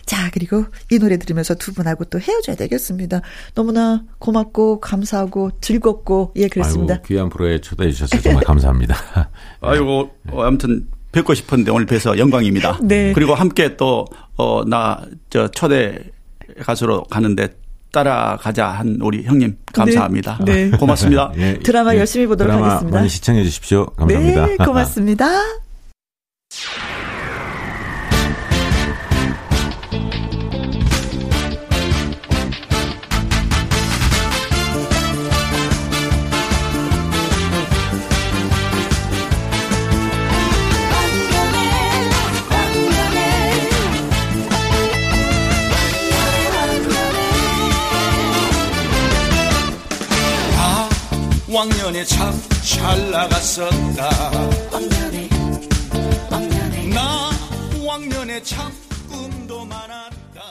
자, 그리고 이 노래 들으면서 두 분하고 또 헤어져야 되겠습니다. 너무나 고맙고 감사하고 즐겁고 예, 그렇습니다. 아이고, 귀한 프로에 초대해 주셔서 정말 감사합니다. 아이고, 어, 아무튼 뵙고 싶었는데 오늘 뵈서 영광입니다. 네. 그리고 함께 또, 어, 나, 저, 초대 가수로 가는데 따라가자 한 우리 형님 감사합니다. 네. 네. 고맙습니다. 예, 드라마 예, 열심히 보도록 드라마 하겠습니다. 많이 시청해 주십시오. 감사합니다. 네, 고맙습니다. 왕년에 참 잘 나갔었다. 왕년에 왕년에 나 왕년에 참 꿈도 많았다.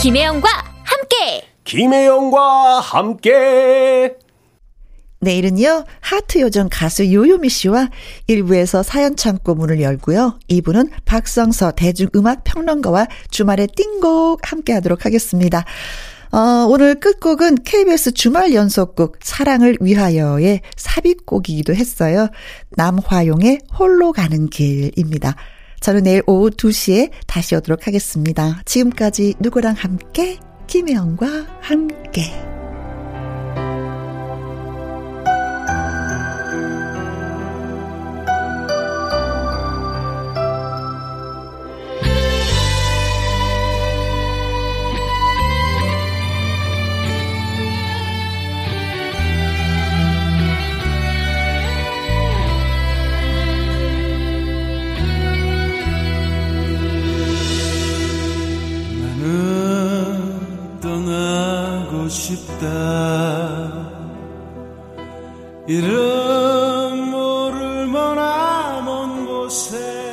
김혜영과 함께. 김혜영과 함께 내일은요, 하트 요정 가수 요요미 씨와 1부에서 사연 창고 문을 열고요. 2부는 박성서 대중음악 평론가와 주말의 띵곡 함께 하도록 하겠습니다. 어, 오늘 끝곡은 KBS 주말 연속곡 사랑을 위하여의 삽입곡이기도 했어요. 남화용의 홀로 가는 길입니다. 저는 내일 오후 2시에 다시 오도록 하겠습니다. 지금까지 누구랑 함께? 김혜영과 함께. 싶다. 이름 모를 머나 먼 곳에